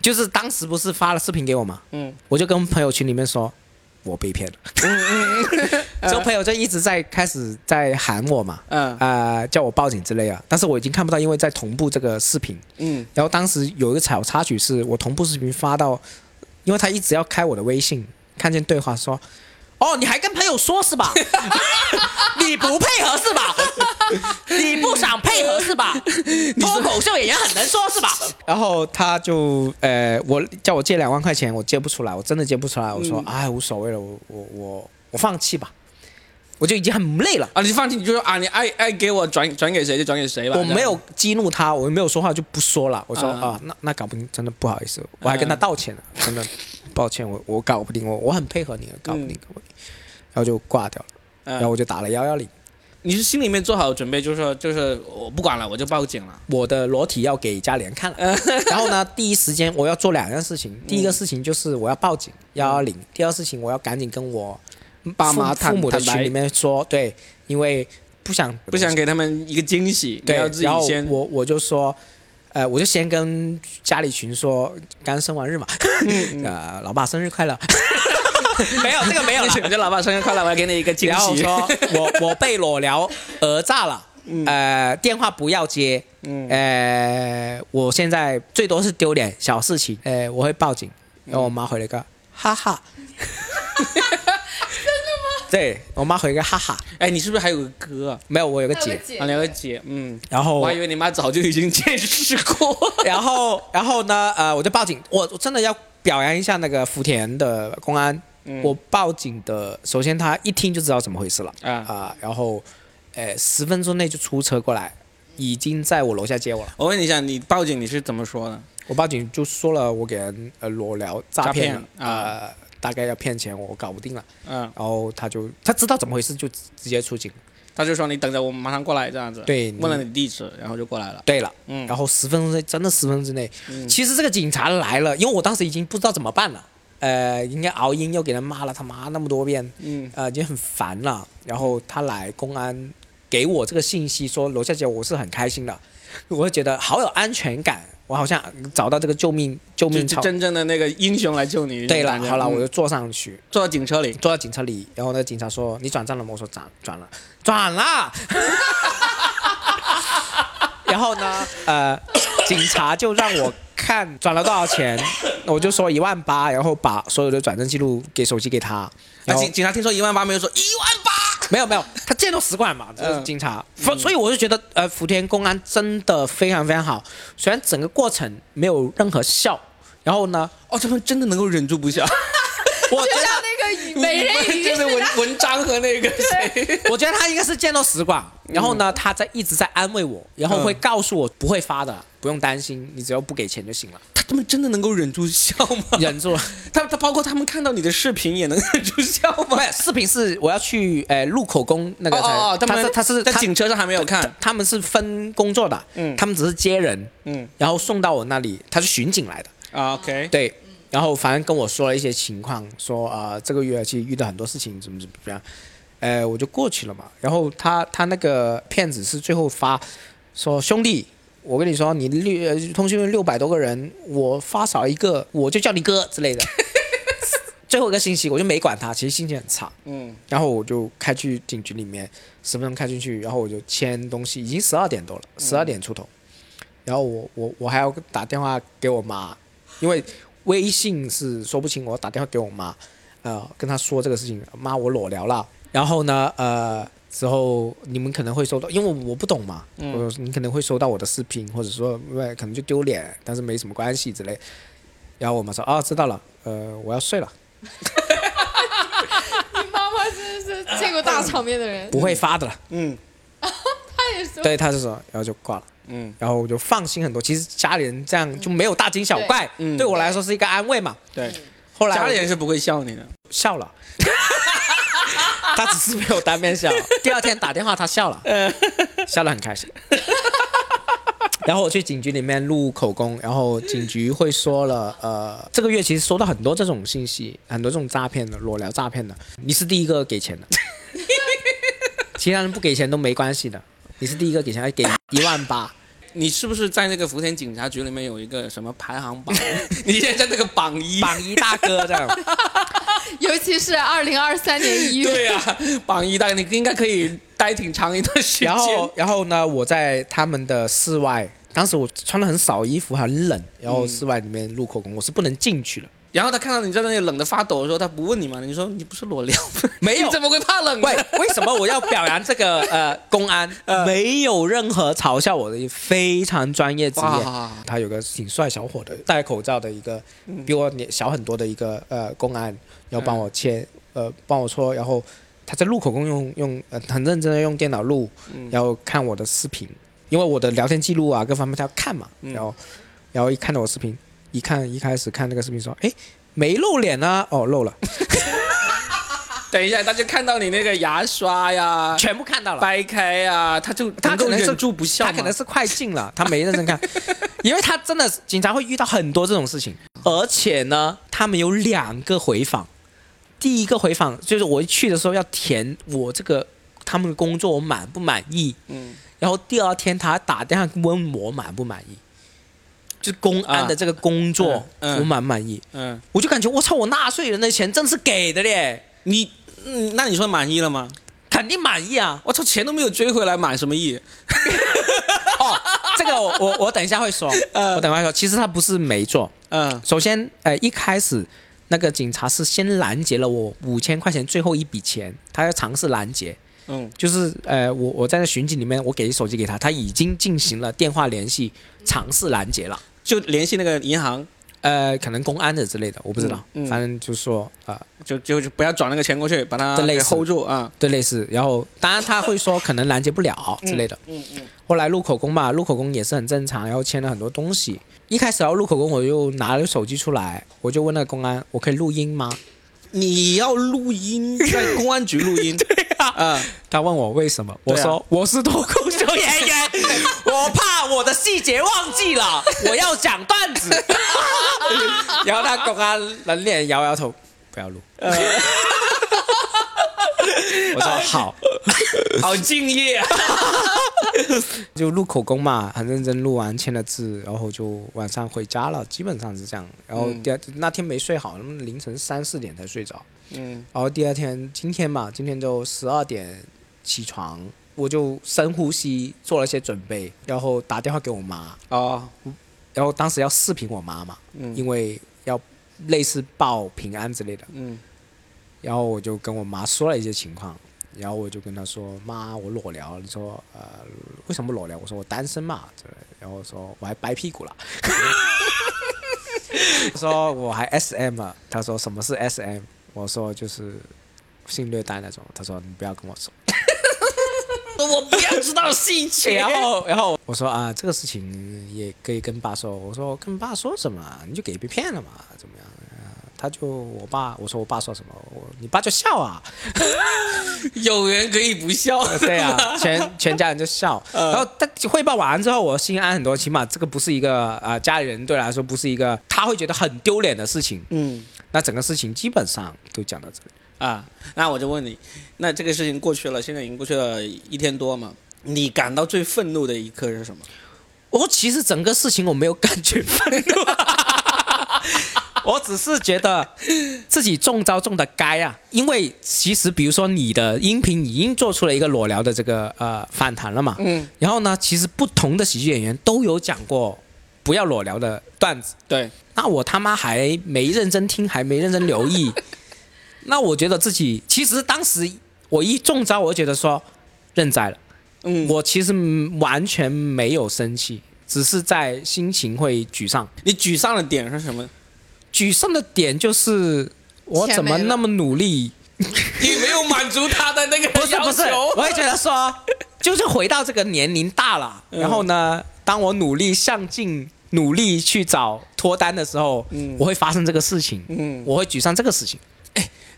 就是当时不是发了视频给我嘛，嗯我就跟朋友群里面说。我被骗了，之后朋友就一直在开始在喊我嘛，嗯啊，叫我报警之类的，但是我已经看不到，因为在同步这个视频。嗯然后当时有一个小插曲是我同步视频发到，因为他一直要开我的微信，看见对话说：“哦，你还跟朋友说是吧？你不配合是吧？你不想配合是吧？脱口秀演员很能说是吧？” 然后他就呃，我叫我借两万块钱，我借不出来，我真的借不出来。我说：“哎，无所谓了，我我我我放弃吧。”我就已经很累了。啊，你放弃你就说啊，你爱爱给我转转给谁就转给谁吧。我没有激怒他，我没有说话就不说了。我说嗯啊，那那搞不定，真的不好意思，我还跟他道歉了，真的抱歉，我我搞不定，我我很配合你，搞不定，搞不定，然后就挂掉了，然后我就打了幺幺零，你是心里面做好准备，就是说就是我不管了，我就报警了。我的裸体要给家里人看了，然后呢，第一时间我要做两件事情，第一个事情就是我要报警幺幺零，第二事情我要赶紧跟我父爸妈谈父母的群里面说，对，因为不想不想给他们一个惊喜，对要自，己然后先。我我就说，呃，我就先跟家里群说，刚生完日嘛，呃，老爸生日快乐。没有这个没有了。我就老爸生日快乐，我要给你一个惊喜。然后说我我被裸聊讹诈了，呃，电话不要接，嗯呃，我现在最多是丢脸小事情，呃，我会报警。然后我妈回了一个哈哈？对我妈回个哈哈，哎，你是不是还有个哥啊？没有，我有个姐，还有个姐啊，两个姐，嗯，然后我还以为你妈早就已经见识过。然后，然后呢？呃，我就报警。我我真的要表扬一下那个福田的公安。嗯我报警的，首先他一听就知道怎么回事了啊啊、然后，呃，十分钟内就出车过来，已经在我楼下接我了。我问你一下，你报警你是怎么说的？我报警就说了，我给人呃裸聊诈骗了诈骗啊呃，大概要骗钱，我搞不定了。嗯，然后他就他知道怎么回事，就直直接出警。他就说你等着，我马上过来这样子。对问了你地址，然后就过来了。对了，嗯然后十分钟内，真的十分钟之内，嗯其实这个警察来了，因为我当时已经不知道怎么办了，呃，应该熬鹰又给人骂了他妈那么多遍，嗯呃，已经很烦了。然后他来公安给我这个信息说楼下姐我，我是很开心的，我会觉得好有安全感，我好像找到这个救命救命草。真正的那个英雄来救你。对了，好了，嗯我就坐上去，坐到警车里。坐到警车里，然后那个警察说：“你转账了吗？”我说：“转转了，转了。”然后呢，呃，警察就让我看转了多少钱，我就说一万八，然后把所有的转账记录给手机给他。那，警警察听说一万八，没有说一万八。没有没有，他见多识广嘛，这是嗯警察，所、所以我就觉得，呃，福田公安真的非常非常好，虽然整个过程没有任何笑，然后呢，哦，他们真的能够忍住不笑。我觉就像得那个美人鱼就是。文文章和那个谁。我觉得他应该是见多识广，然后呢，他在一直在安慰我，然后会告诉我不会发的，不用担心，你只要不给钱就行了。他们真的能够忍住笑吗？忍住了，他他包括他们看到你的视频也能忍住笑吗？不是视频是我要去呃录口供那个才，哦哦，他他们是他是他在警车上还没有看。他们是分工作的，嗯他们只是接人，嗯然后送到我那里，他是巡警来的，啊，OK，对，然后反正跟我说了一些情况，说啊、这个月其实遇到很多事情，怎么怎么样，呃，我就过去了嘛。然后他他那个骗子是最后发说兄弟。我跟你说，你六呃通讯录六百多个人，我发少一个，我就叫你哥之类的。最后一个信息我就没管他，其实心情很差。嗯然后我就开去警局里面，十分钟开进去，然后我就签东西，已经十二点多了，十二点出头。然后我我我还要打电话给我妈，因为微信是说不清，我打电话给我妈，呃，跟她说这个事情，妈我裸聊了。然后呢，呃，之后你们可能会收到，因为我不懂嘛，嗯我说你可能会收到我的视频，或者说因为可能就丢脸，但是没什么关系之类。然后我妈说哦，知道了，呃，我要睡了，你妈妈真是见过大场面的人，不会发的了。嗯她对，他就说，然后就挂了。嗯，然后我就放心很多。其实家里人这样就没有大惊小怪，嗯对我来说是一个安慰嘛。对，后来家里人是不会笑你的。笑了，他只是没有当面笑。第二天打电话他笑了，笑得很开心。然后我去警局里面录口供，然后警局会说了，呃，这个月其实收到很多这种信息，很多这种诈骗的裸聊诈骗的，你是第一个给钱的，其他人不给钱都没关系的，你是第一个给钱，还给一万八。你是不是在那个福田警察局里面有一个什么排行榜？你现在在那个榜一。榜一大哥这样。尤其是二零二三年一月，对呀、榜一大哥，你应该可以待挺长一段时间。然后，然后呢，我在他们的室外，当时我穿的很少衣服，很冷，然后室外里面录口供，我是不能进去的。然后他看到你在那里冷的发抖的时候，他不问你吗？你说你不是裸聊吗？没有你怎么会怕冷呢？喂，为什么我要表扬这个呃公安？没有任何嘲笑我的，非常专业职业。他有个挺帅小伙的，戴口罩的一个，比我年小很多的一个呃公安，要帮我切呃帮我说，然后他在录口供用用呃很认真的用电脑录，然后看我的视频，因为我的聊天记录啊各方面他要看嘛，然后然后一看到我视频，一看一开始看那个视频说，哎没露脸啊，哦露了，等一下，他就看到你那个牙刷呀、全部看到了。掰开呀，他就他可能是住不笑他可能是快进了，他没认真看，因为他真的警察会遇到很多这种事情，而且呢，他们有两个回访，第一个回访就是我一去的时候要填我这个他们的工作我满不满意，嗯，然后第二天他打电话问我满不满意，就是公安的这个工作、我满不满意，嗯，我就感觉我操，我纳税人的钱真是给的嘞，你，嗯，那你说满意了吗？肯定满意啊！我操，钱都没有追回来，满什么意？哦，这个我我我等一下会说，嗯。我等一下会说，其实他不是没做，嗯。首先，呃，一开始那个警察是先拦截了我五千块钱最后一笔钱，他要尝试拦截，嗯。就是呃，我我在那巡警里面，我给手机给他，他已经进行了电话联系，尝试拦截了。就联系那个银行，呃，可能公安的之类的，我不知道，嗯嗯反正就说啊、就就就不要转那个钱过去，把它 hold 住啊。对，类似，然后当然他会说可能拦截不了之类的。嗯嗯后来录口供嘛，录口供也是很正常，然后签了很多东西。一开始要录口供，我就拿了手机出来，我就问那个公安，我可以录音吗？你要录音，在公安局录音。对啊嗯，他问我为什么，我说、我是脱口秀演员，我怕我的细节忘记了，我要讲段子。然后他公安冷脸摇摇头，不要录。我说好，好敬业。啊。就录口供嘛，很认真录完签了字，然后就晚上回家了，基本上是这样。然后第二、那天没睡好，凌晨三四点才睡着。嗯。然后第二天今天嘛，今天就十二点起床，我就深呼吸，做了一些准备，然后打电话给我妈，哦，然后当时要视频我妈嘛，嗯。因为要类似报平安之类的，嗯然后我就跟我妈说了一些情况，然后我就跟她说：“妈，我裸聊。”你说呃为什么裸聊？我说我单身嘛，之类的然后说我还掰屁股了，我说我还 SM 了。她说什么是 SM？我说就是性虐待那种。她说你不要跟我说。我不要知道细节。然后然后我说啊，这个事情也可以跟爸说。我说跟爸说什么啊？你就给被骗了嘛？怎么样？啊他就我爸，我说我爸说什么，我你爸就笑啊，有人可以不笑。对啊，全全家人就笑。嗯然后他汇报完之后，我心安很多，起码这个不是一个啊、呃家里人对我来说不是一个他会觉得很丢脸的事情。嗯那整个事情基本上都讲到这里。啊，那我就问你，那这个事情过去了，现在已经过去了一天多嘛？你感到最愤怒的一刻是什么？我其实整个事情我没有感觉愤怒，我只是觉得自己中招中的该啊，因为其实比如说你的音频已经做出了一个裸聊的这个呃反弹了嘛，嗯，然后呢，其实不同的喜剧演员都有讲过不要裸聊的段子，对，那我他妈还没认真听，还没认真留意，那我觉得自己其实当时我一中招，我就觉得说认栽了。嗯，我其实完全没有生气，只是在心情会沮丧。你沮丧的点是什么？沮丧的点就是我怎么那么努力？你没有满足他的那个 不是不是，我也觉得说，就是回到这个年龄大了，嗯然后呢，当我努力上进、努力去找脱单的时候，嗯我会发生这个事情，嗯，我会沮丧这个事情。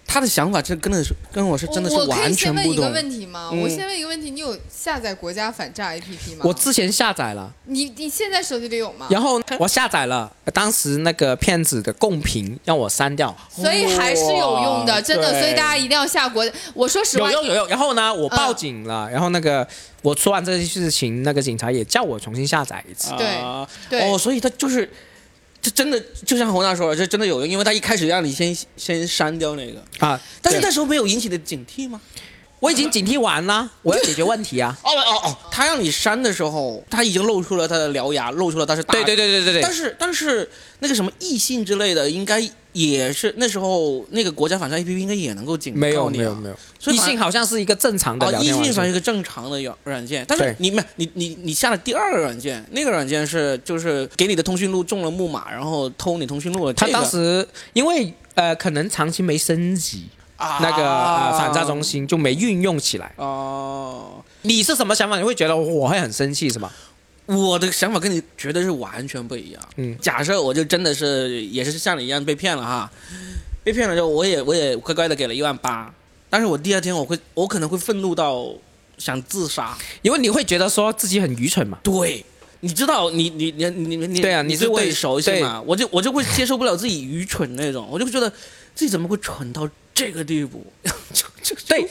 他的想法真跟的是跟我是真的是我我可以完先问一个全不同。问题吗？嗯我先问一个问题，你有下载国家反诈 APP 吗？我之前下载了，你你现在手机里有吗？然后我下载了，当时那个骗子的共评让我删掉。所以还是有用的，真的。所以大家一定要下国。我说实话，有用有用。然后呢，我报警了，然后那个我说完这件事情，那个警察也叫我重新下载一次。对哦，所以他就是，这真的就像洪娜说的，这真的有用，因为他一开始让你先先删掉那个，啊，但是那时候没有引起的警惕吗？我已经警惕完了，我要解决问题啊。哦哦哦，他让你删的时候，他已经露出了他的獠牙，露出了他是大对对对对对对但。是但是那个什么异性之类的，应该也是那时候那个国家反诈 APP 应该也能够警告没有你、啊、没有没有，所以异性好像是一个正常的哦，异聊天软件。性算是一个正常的软软件，但是你没你你你下了第二个软件，那个软件是就是给你的通讯录中了木马，然后偷你通讯录的、这他。当时因为呃可能长期没升级啊那个呃反诈中心，就没运用起来。哦，你是什么想法？你会觉得我会很生气是吗？我的想法跟你绝对是完全不一样。嗯。假设我就真的是也是像你一样被骗了哈，被骗了之后，我也我也乖乖的给了一万八，但是我第二天我会我可能会愤怒到想自杀。因为你会觉得说自己很愚蠢嘛。对，你知道你你你你你对啊你是对熟悉嘛？我就我就会接受不了自己愚蠢那种，我就觉得自己怎么会蠢到这个地步，就就对。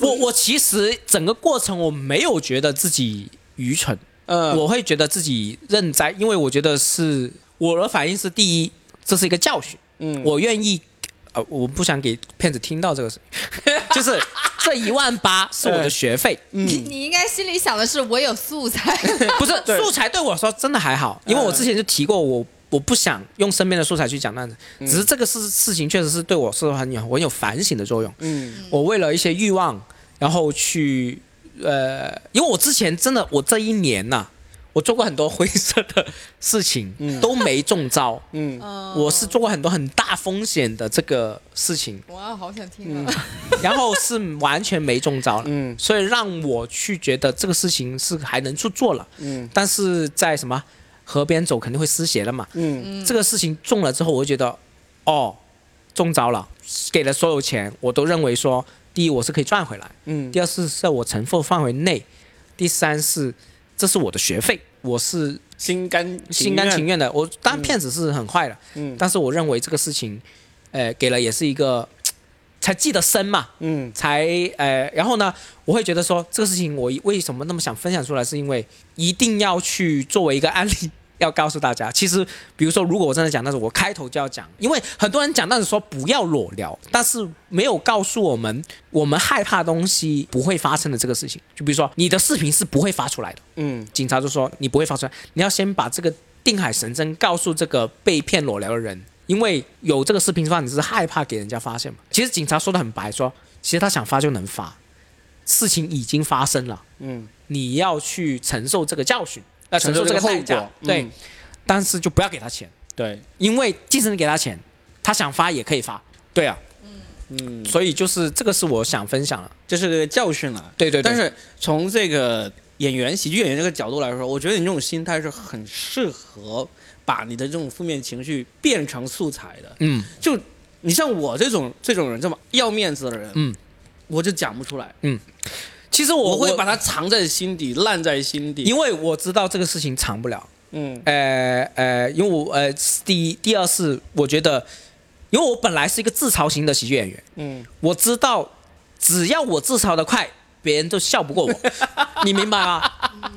我我其实整个过程我没有觉得自己愚蠢，呃我会觉得自己认栽，因为我觉得是我的反应是第一，这是一个教训，嗯。我愿意，呃，我不想给骗子听到这个事，就是这一万八是我的学费，你你应该心里想的是，我有素材，不是 素材对我说真的还好，因为我之前就提过我。我不想用身边的素材去讲段子，只是这个事事情确实是对我是很有很有反省的作用。嗯。我为了一些欲望，然后去呃，因为我之前真的我这一年呐、我做过很多灰色的事情，都没中招。嗯。我是做过很多很大风险的这个事情，哇，好想听啊！然后是完全没中招了。嗯。所以让我去觉得这个事情是还能去做了，嗯。但是在什么河边走肯定会湿鞋了嘛。嗯。这个事情中了之后，我就觉得，哦，中招了，给了所有钱，我都认为说，第一我是可以赚回来，嗯。第二是在我承受范围内，第三是这是我的学费，我是心甘心甘情愿，的。我当然骗子是很坏的，嗯。但是我认为这个事情，呃，给了也是一个才记得深嘛，嗯。才呃，然后呢，我会觉得说这个事情我为什么那么想分享出来，是因为一定要去作为一个案例。要告诉大家，其实，比如说，如果我真的讲但是，我开头就要讲，因为很多人讲但是说不要裸聊，但是没有告诉我们，我们害怕东西不会发生的这个事情。就比如说，你的视频是不会发出来的，嗯警察就说你不会发出来，你要先把这个定海神针告诉这个被骗裸聊的人，因为有这个视频的话，你是害怕给人家发现嘛。其实警察说的很白，说其实他想发就能发，事情已经发生了，嗯，你要去承受这个教训，要承承受这个代价果，，对，嗯但是就不要给他钱，对，因为即使你给他钱，他想发也可以发，对啊，嗯，所以就是这个是我想分享的，这是个教训了。对对对，但是从这个演员、喜剧演员这个角度来说，我觉得你这种心态是很适合把你的这种负面情绪变成素材的。嗯。就你像我这种这种人这么要面子的人，嗯，我就讲不出来，其实我我会把它藏在心底，烂在心底。因为我知道这个事情藏不了。嗯呃呃，因为我呃第一第二是我觉得，因为我本来是一个自嘲型的喜剧演员，嗯我知道只要我自嘲的快，别人都笑不过我，你明白吗？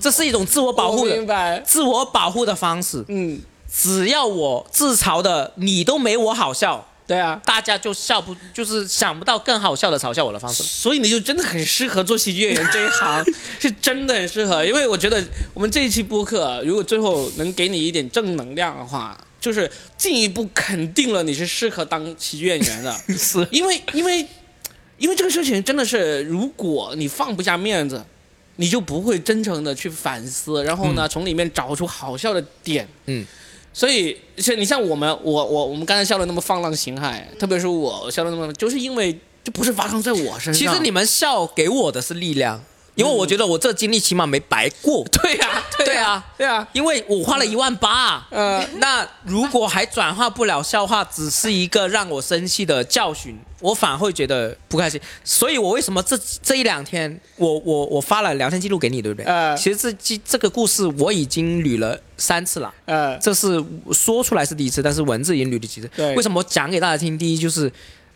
这是一种自我保护的明的白。自我保护的方式。嗯，只要我自嘲的你都没我好笑，对啊。大家就笑不就是想不到更好笑的嘲笑我的方式。所以你就真的很适合做喜剧演员这一行，是真的很适合。因为我觉得我们这一期播客，如果最后能给你一点正能量的话，就是进一步肯定了你是适合当喜剧演员的。是，因为因为因为这个事情真的是，如果你放不下面子，你就不会真诚的去反思，然后呢，从里面找出好笑的点。嗯。所以，像你像我们，我我我们刚才笑的那么放浪形骸，特别是我笑的那么，就是因为这不是发生在我身上。其实你们笑给我的是力量，因为我觉得我这经历起码没白过。对呀、对啊，对啊，因为我花了一万八，呃，那如果还转化不了笑话，只是一个让我生气的教训，我反而会觉得不开心。所以我为什么这这一两天，我我我发了聊天记录给你，对不对？呃其实这这这个故事我已经捋了三次了，呃，这是说出来是第一次，但是文字已经捋了几次。对。为什么我讲给大家听？第一就是，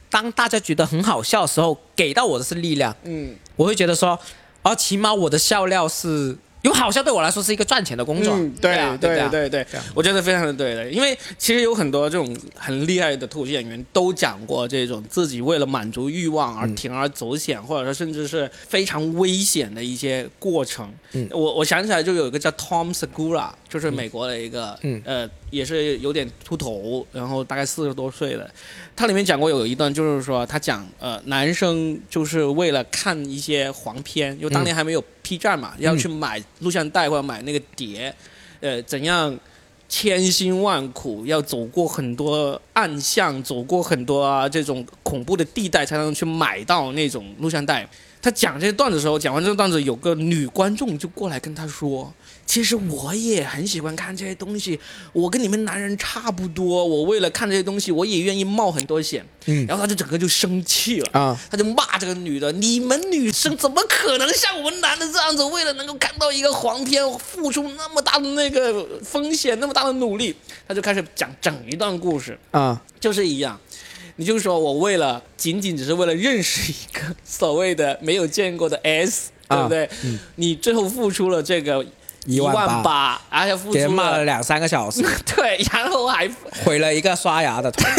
当大家觉得很好笑的时候，给到我的是力量，嗯，我会觉得说，而，起码我的笑料是，因为好笑对我来说是一个赚钱的工作。嗯，对啊，对啊对对我觉得非常的对的，因为其实有很多这种很厉害的脱口秀演员都讲过这种自己为了满足欲望而嗯铤而走险，或者说甚至是非常危险的一些过程。嗯。我我想起来就有一个叫 Tom Segura，就是美国的一个，嗯呃，也是有点秃头，然后大概四十多岁的，他里面讲过有一段，就是说他讲，呃，男生就是为了看一些黄片，因为当年还没有 P 站嘛，要去买录像带或者买那个碟，呃，怎样千辛万苦要走过很多暗巷，走过很多啊这种恐怖的地带，才能去买到那种录像带。他讲这些段子的时候，讲完这个段子，有个女观众就过来跟他说：“其实我也很喜欢看这些东西，我跟你们男人差不多，我为了看这些东西，我也愿意冒很多险。”嗯然后他就整个就生气了。啊，他就骂这个女的：“你们女生怎么可能像我们男的这样子，为了能够看到一个黄片，付出那么大的那个风险，那么大的努力？”他就开始讲整一段故事，啊，就是一样。你就说我为了仅仅只是为了认识一个所谓的没有见过的 S，对啊不对？你最后付出了这个一万万八八，而且付给人出了。骂了两三个小时，对，然后还毁了一个刷牙的头。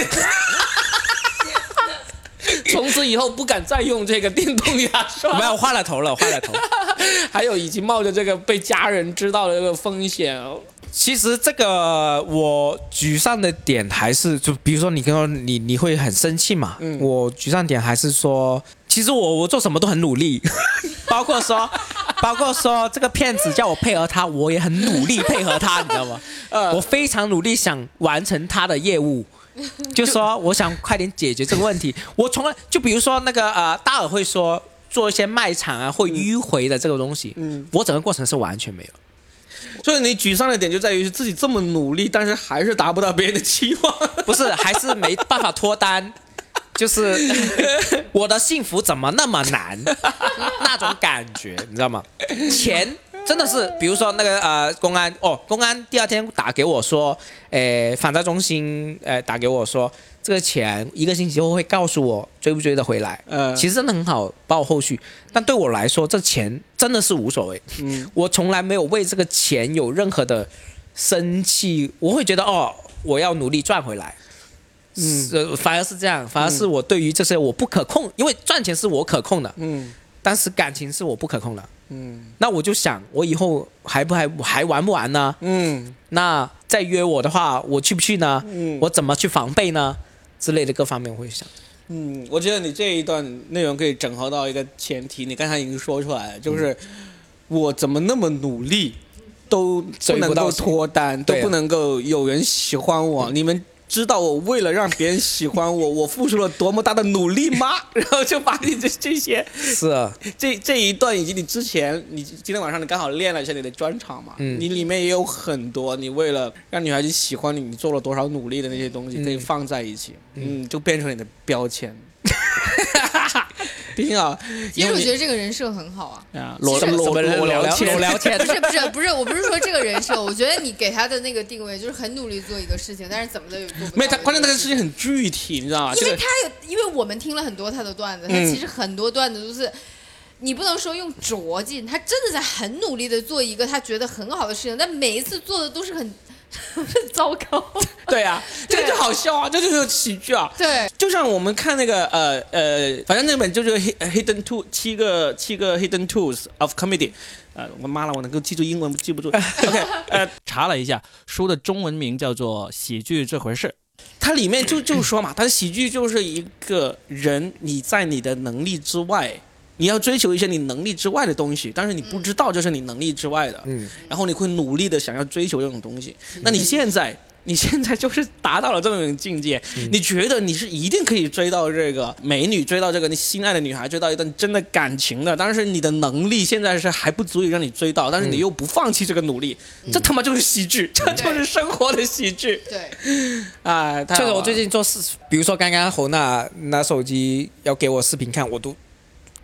从此以后不敢再用这个电动牙刷，没有换了头了，换了头。还有已经冒着这个被家人知道的这个风险，其实这个我沮丧的点还是，就比如说你跟我你你会很生气嘛？嗯。我沮丧点还是说，其实我我做什么都很努力，包括说，包括说这个骗子叫我配合他，我也很努力配合他，你知道吗？呃我非常努力想完成他的业务。就说我想快点解决这个问题。我从来就比如说那个呃，大尔会说做一些卖场啊会迂回的这个东西，嗯我整个过程是完全没有。所以你沮丧的点就在于自己这么努力，但是还是达不到别人的期望。不是，还是没办法脱单，就是 我的幸福怎么那么难？那种感觉，你知道吗？钱真的是，比如说那个呃，公安哦，公安第二天打给我说，呃，反诈中心呃打给我说，这个钱一个星期后会告诉我追不追得回来。嗯其实真的很好报后续，但对我来说，这钱真的是无所谓。嗯，我从来没有为这个钱有任何的生气，我会觉得哦，我要努力赚回来。嗯呃，反而是这样，反而是我对于这些我不可控，因为赚钱是我可控的，嗯但是感情是我不可控的。嗯那我就想，我以后还不还还玩不玩呢？嗯那再约我的话，我去不去呢？嗯我怎么去防备呢？之类的各方面我会想。嗯，我觉得你这一段内容可以整合到一个前提，你刚才已经说出来了，就是我怎么那么努力，都不能够追不到脱单，都不能够有人喜欢我，你们。知道我为了让别人喜欢我，我付出了多么大的努力吗？然后就把你这这些是啊，这这一段以及你之前，你今天晚上你刚好练了一下你的专场嘛，嗯你里面也有很多你为了让女孩子喜欢你，你做了多少努力的那些东西，可以放在一起，嗯，就变成你的标签。毕竟啊，其实我觉得得这个人设很好啊。啊，裸裸裸聊裸，聊天不是不是不是，我不是说这个人设，我觉得你给他的那个定位就是很努力做一个事情，但是怎么的也做不到。没有他，关键那个事情。很具体，你知道吗？因为他有，因为我们听了很多他的段子，他嗯其实很多段子都是。你不能说用拙劲，他真的在很努力的做一个他觉得很好的事情，但每一次做的都是很很 糟糕。对啊，这个就好笑啊，这就是喜剧啊。对，就像我们看那个呃呃，反正那本就是 Hid- Hidden Two 七个七个 Hidden Tools of Comedy，呃，我妈了，我能够记住英文记不住。OK，呃，查了一下，书的中文名叫做《喜剧这回事》。它里面就就说嘛，它的喜剧就是一个人你在你的能力之外，你要追求一些你能力之外的东西，但是你不知道这是你能力之外的，嗯，然后你会努力的想要追求这种东西。那你现在，你现在就是达到了这种境界，你觉得你是一定可以追到这个美女，追到这个你心爱的女孩，追到一段真的感情的，但是你的能力现在是还不足以让你追到，但是你又不放弃这个努力，这他妈就是喜剧，这就是生活的喜剧。对，啊！太好就是我最近做视，比如说刚刚侯娜拿手机要给我视频看，我都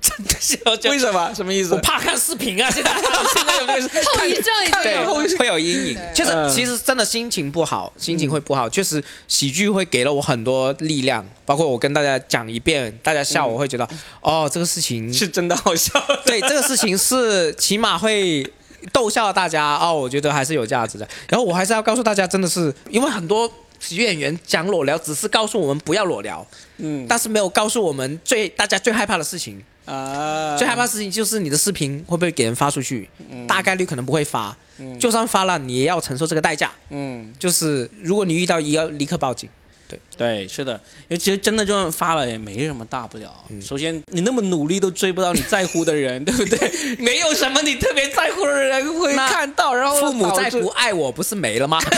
真的是要讲为什么？什么意思？我怕看视频啊，现在 现在有这个 后遗症已经对有。会有阴影。对其实嗯其实真的心情不好，心情会不好。确实喜剧会给了我很多力量，包括我跟大家讲一遍，大家笑，我会觉得哦，这个事情是真的好笑。对这个事情是起码会逗笑大家哦，我觉得还是有价值的。然后我还是要告诉大家，真的是因为很多喜剧演员讲裸聊，只是告诉我们不要裸聊，嗯但是没有告诉我们最大家最害怕的事情。啊，最害怕的事情就是你的视频会不会给人发出去，嗯。大概率可能不会发，就算发了，你也要承受这个代价。嗯，就是如果你遇到，也要立刻报警。对对，是的，因为其实真的就算发了也没什么大不了。嗯首先，你那么努力都追不到你在乎的人，对不对？没有什么你特别在乎的人会看到，然后父母再不爱我，不是没了吗？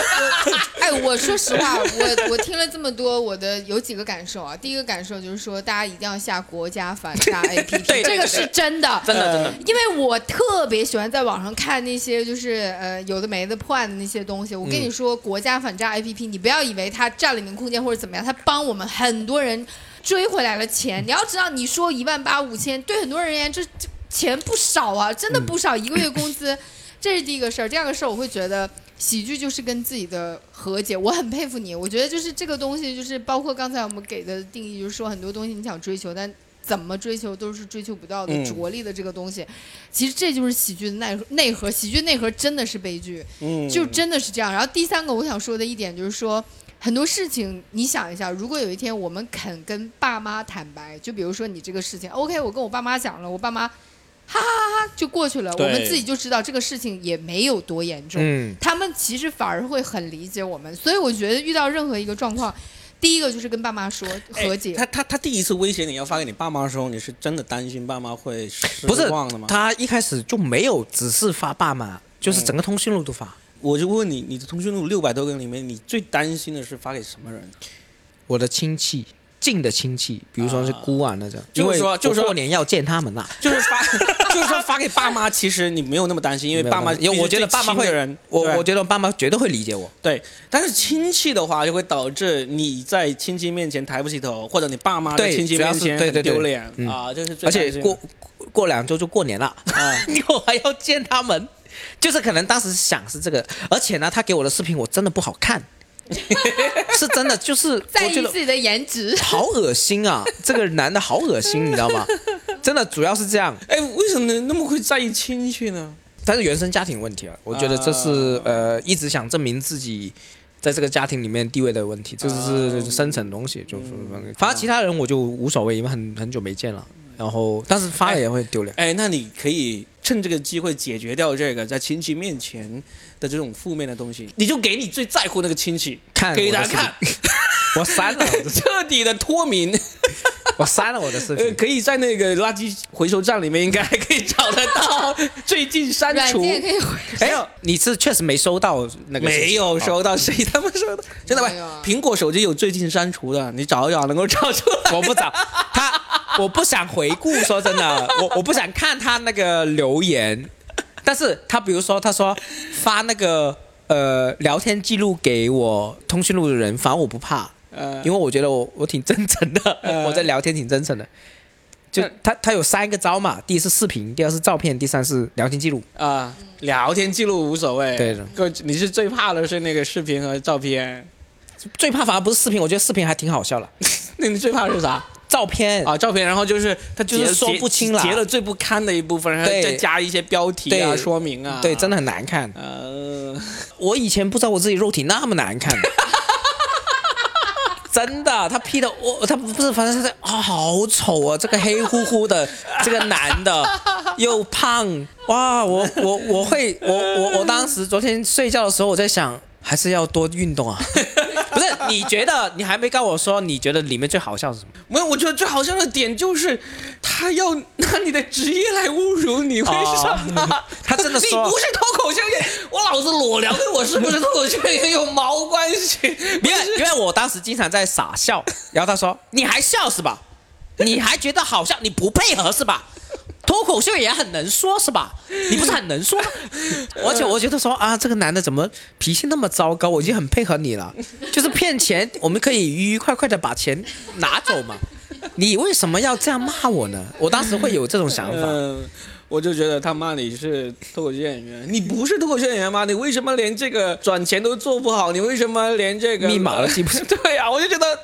哎，我说实话，我我听了这么多，我的有几个感受啊。第一个感受就是说，大家一定要下国家反诈 APP，对对这个是真的，真的真的。因为我特别喜欢在网上看那些就是呃有的没的破案的那些东西。我跟你说，国家反诈 APP，你不要以为它占了你的空间或者怎么样，他帮我们很多人追回来了钱。你要知道，你说一万八五千，对很多人而言这这钱不少啊，真的不少，一个月工资。这是第一个事儿，第二个事儿，我会觉得喜剧就是跟自己的和解。我很佩服你，我觉得就是这个东西，就是包括刚才我们给的定义，就是说很多东西你想追求，但怎么追求都是追求不到的嗯着力的这个东西。其实这就是喜剧的内内核，喜剧内核真的是悲剧。嗯，就真的是这样。然后第三个我想说的一点就是说，很多事情你想一下，如果有一天我们肯跟爸妈坦白，就比如说你这个事情，OK，我跟我爸妈讲了，我爸妈哈哈哈哈就过去了，我们自己就知道这个事情也没有多严重。嗯，他们其实反而会很理解我们，所以我觉得遇到任何一个状况，第一个就是跟爸妈说哎和解。他他他第一次威胁你要发给你爸妈的时候，你是真的担心爸妈会失不是望的吗？他一开始就没有只是发爸妈，就是整个通讯录都发。我就问你，你的通讯录六百多个里面，你最担心的是发给什么人？我的亲戚，近的亲戚，比如说是姑啊那种，就为说就是过年要见他们呐。就是发，就是说发给爸妈，其实你没有那么担心，因为爸妈，因为我觉得爸妈会人，我我觉得爸妈绝对会理解我。对，但是亲戚的话就会导致你在亲戚面前抬不起头，或者你爸妈在对亲戚面前很对对对。丢脸嗯。啊，就是最而且过过两周就过年了，啊，我还要见他们，就是可能当时想是这个，而且呢，他给我的视频我真的不好看，是真的，就是在意自己的颜值，好恶心啊！这个男的好恶心，你知道吗？真的主要是这样，哎，为什么那么会在意亲戚呢？但是原生家庭问题啊，我觉得这是、呃一直想证明自己在这个家庭里面地位的问题，这是深层东西。就是反正其他人我就无所谓，因为很很久没见了。然后但是发了也会丢脸。哎，那你可以趁这个机会解决掉这个在亲戚面前的这种负面的东西，你就给你最在乎那个亲戚看给他看，我删了，彻底的脱敏。我删了我的视呃，频。可以在那个垃圾回收站里面应该还可以找得到，最近删软除。件可以回。哎，你是确实没收到那个？没有收到，谁他妈收到？真的喂没有啊，苹果手机有最近删除的，你找一找能够找出来。我不找他，我不想回顾。说真的，我我不想看他那个留言。但是他比如说，他说发那个呃聊天记录给我通讯录的人，反正我不怕，呃因为我觉得我我挺真诚的，呃我在聊天挺真诚的。就他他有三个招嘛，第一是视频，第二是照片，第三是聊天记录。啊，聊天记录无所谓。对的哥，你是最怕的是那个视频和照片，最怕反而不是视频，我觉得视频还挺好笑的。那你最怕的是啥？照片啊，照片，然后就是他就是说不清了截截了最不堪的一部分，然后再加一些标题啊、说明啊。对，真的很难看。呃，我以前不知道我自己肉体那么难看，真的，他 P 的我，他不是，反正是啊、好丑啊！这个黑乎乎的，这个男的又胖，哇！我我我会，我我我当时昨天睡觉的时候，我在想，还是要多运动啊。你觉得你还没跟我说，你觉得里面最好笑是什么？没有，我觉得最好笑的点就是他要拿你的职业来侮辱你，为什么？哦他真的你不是脱口秀演员，我老子裸聊跟我是不是脱口秀演员有毛关系？因为因为我当时经常在傻笑，然后他说：“你还笑是吧？你还觉得好笑？你不配合是吧？脱口秀也很能说是吧？你不是很能说吗？而且我觉得说啊，这个男的怎么脾气那么糟糕？我已经很配合你了，就是骗钱，我们可以愉愉快快的把钱拿走嘛。你为什么要这样骂我呢？我当时会有这种想法。嗯，我就觉得他骂你是脱口秀演员，你不是脱口秀演员吗？你为什么连这个转钱都做不好？你为什么连这个密码都记不住？对呀、我就觉得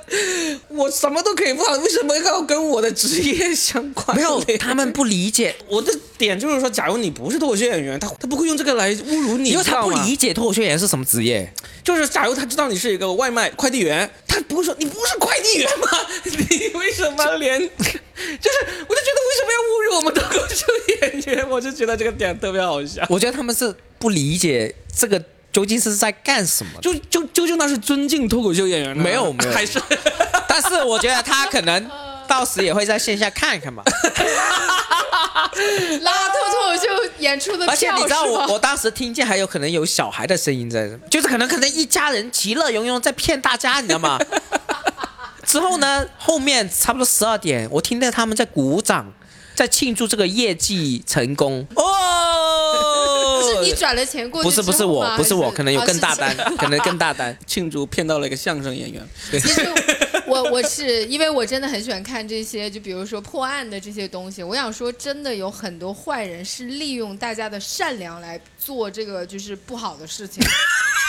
我什么都可以不好，为什么要跟我的职业相关？没有，他们不理解，我的点就是说，假如你不是脱口秀演员，他他不会用这个来侮辱你，因为他不理解脱口秀演员是什么职业。就是假如他知道你是一个外卖快递员，他不会说你不是快递员吗？你为什么连？就是我就觉得为什么要侮辱我们脱口秀演员？我就觉得这个点特别好笑。我觉得他们是不理解这个究竟是在干什么的。就就究竟那是尊敬脱口秀演员呢？没有没有还是 但是我觉得他可能到时也会在线下看一看吧。拉脱脱口秀演出的票而且你知道我，我当时听见还有可能有小孩的声音在，就是可能可能一家人其乐融融在骗大家，你知道吗？之后呢，后面差不多十二点，我听到他们在鼓掌，在庆祝这个业绩成功哦。不是你转了钱过去不是不是我不是我，可能有啊更大单 可能更大单。庆祝骗到了一个相声演员？其实我我是因为我真的很喜欢看这些，就比如说破案的这些东西。我想说，真的有很多坏人是利用大家的善良来做这个就是不好的事情。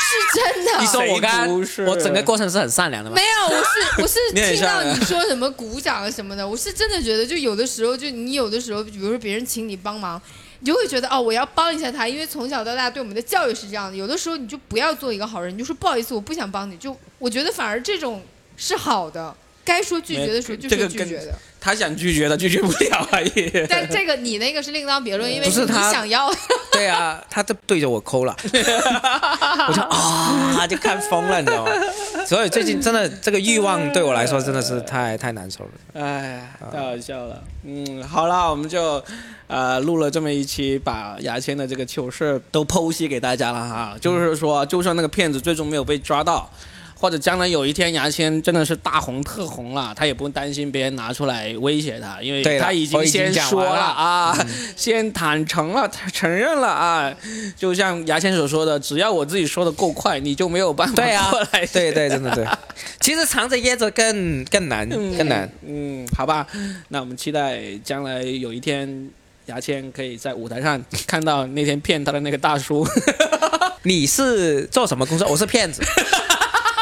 是真的。你说我刚刚不是我整个过程是很善良的吗没？有，我是我是 听到你说什么鼓掌啊什么的，我是真的觉得，就有的时候，就你有的时候，比如说别人请你帮忙，你就会觉得哦，我要帮一下他，因为从小到大对我们的教育是这样的。有的时候你就不要做一个好人，你就说不好意思，我不想帮你。就我觉得反而这种是好的，该说拒绝的时候就这个跟说拒绝的。他想拒绝的拒绝不了而已。但这个你那个是另当别论，因为你不是他想要。对啊，他就对着我抠了，我就啊，就看疯了，你知道吗？所以最近真的这个欲望对我来说真的是太太难受了。哎，太好笑了。嗯，好了，我们就呃录了这么一期，把牙签的这个糗事都剖析给大家了哈。就是说，就算那个骗子最终没有被抓到。或者将来有一天牙签真的是大红特红了，他也不用担心别人拿出来威胁他，因为他已经先说了啊，先坦诚了，他承认了啊。就像牙签所说的，只要我自己说的够快，你就没有办法对啊过来。，对对，真的对。其实藏着掖着更更难，更难。嗯，好吧，那我们期待将来有一天，牙签可以在舞台上看到那天骗他的那个大叔。你是做什么工作？我是骗子，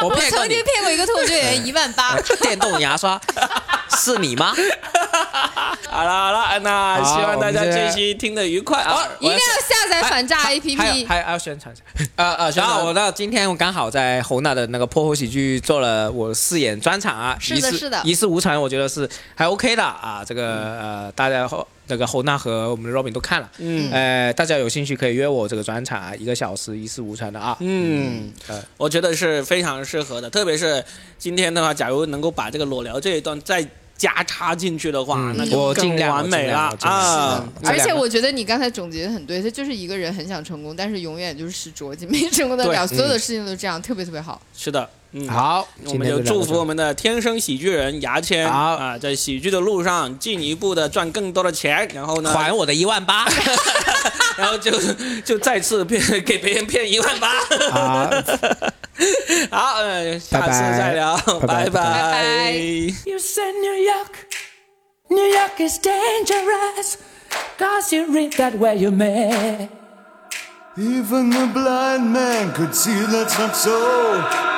我我骗过你曾经。骗过一个脱口秀演员一万八，电动牙刷 是你吗？好了好了，那好希望大家这期听得愉快啊！一定要下载反诈还有 APP。还还要宣传一下。啊啊，然后我我到今天我刚好在侯娜的那个破口喜剧做了我饰演专场啊，是的一事是的一事无成，我觉得是还 OK 的啊。这个呃，大家后那个侯娜和我们的 Robin 都看了，嗯。呃，大家有兴趣可以约我这个专场啊，一个小时一事无成的啊。嗯呃，我觉得是非常适合的，特别是今天的话，假如能够把这个裸聊这一段再加插进去的话，嗯那就更完美了啊！而且我觉得你刚才总结的很对，他就是一个人很想成功，但是永远就是使拙劲，没成功得对了。所有的事情都这样，特别特别好。是的，嗯，好，我们就祝福我们的天生喜剧人牙签好啊，在喜剧的路上进一步的赚更多的钱，然后呢，还我的一万八 然后就就再次骗给别人骗一万八。啊！好，呃，下次再聊，拜拜拜拜拜 You said New York, New York is dangerous. Cause you read that where you may. Even the blind man could see that's not so.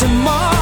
Tomorrow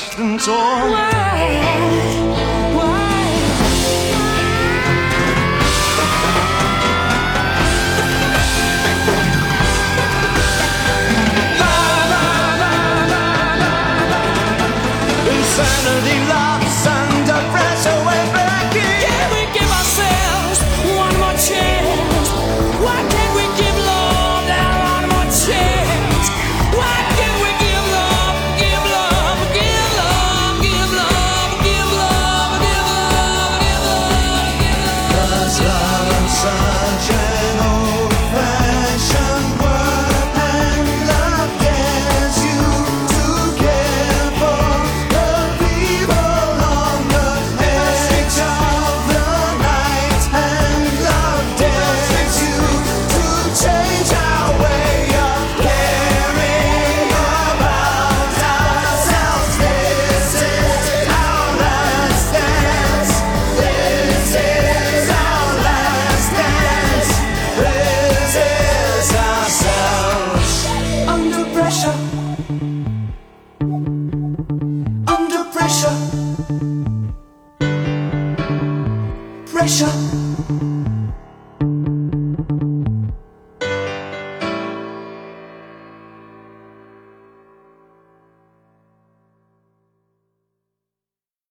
distance or.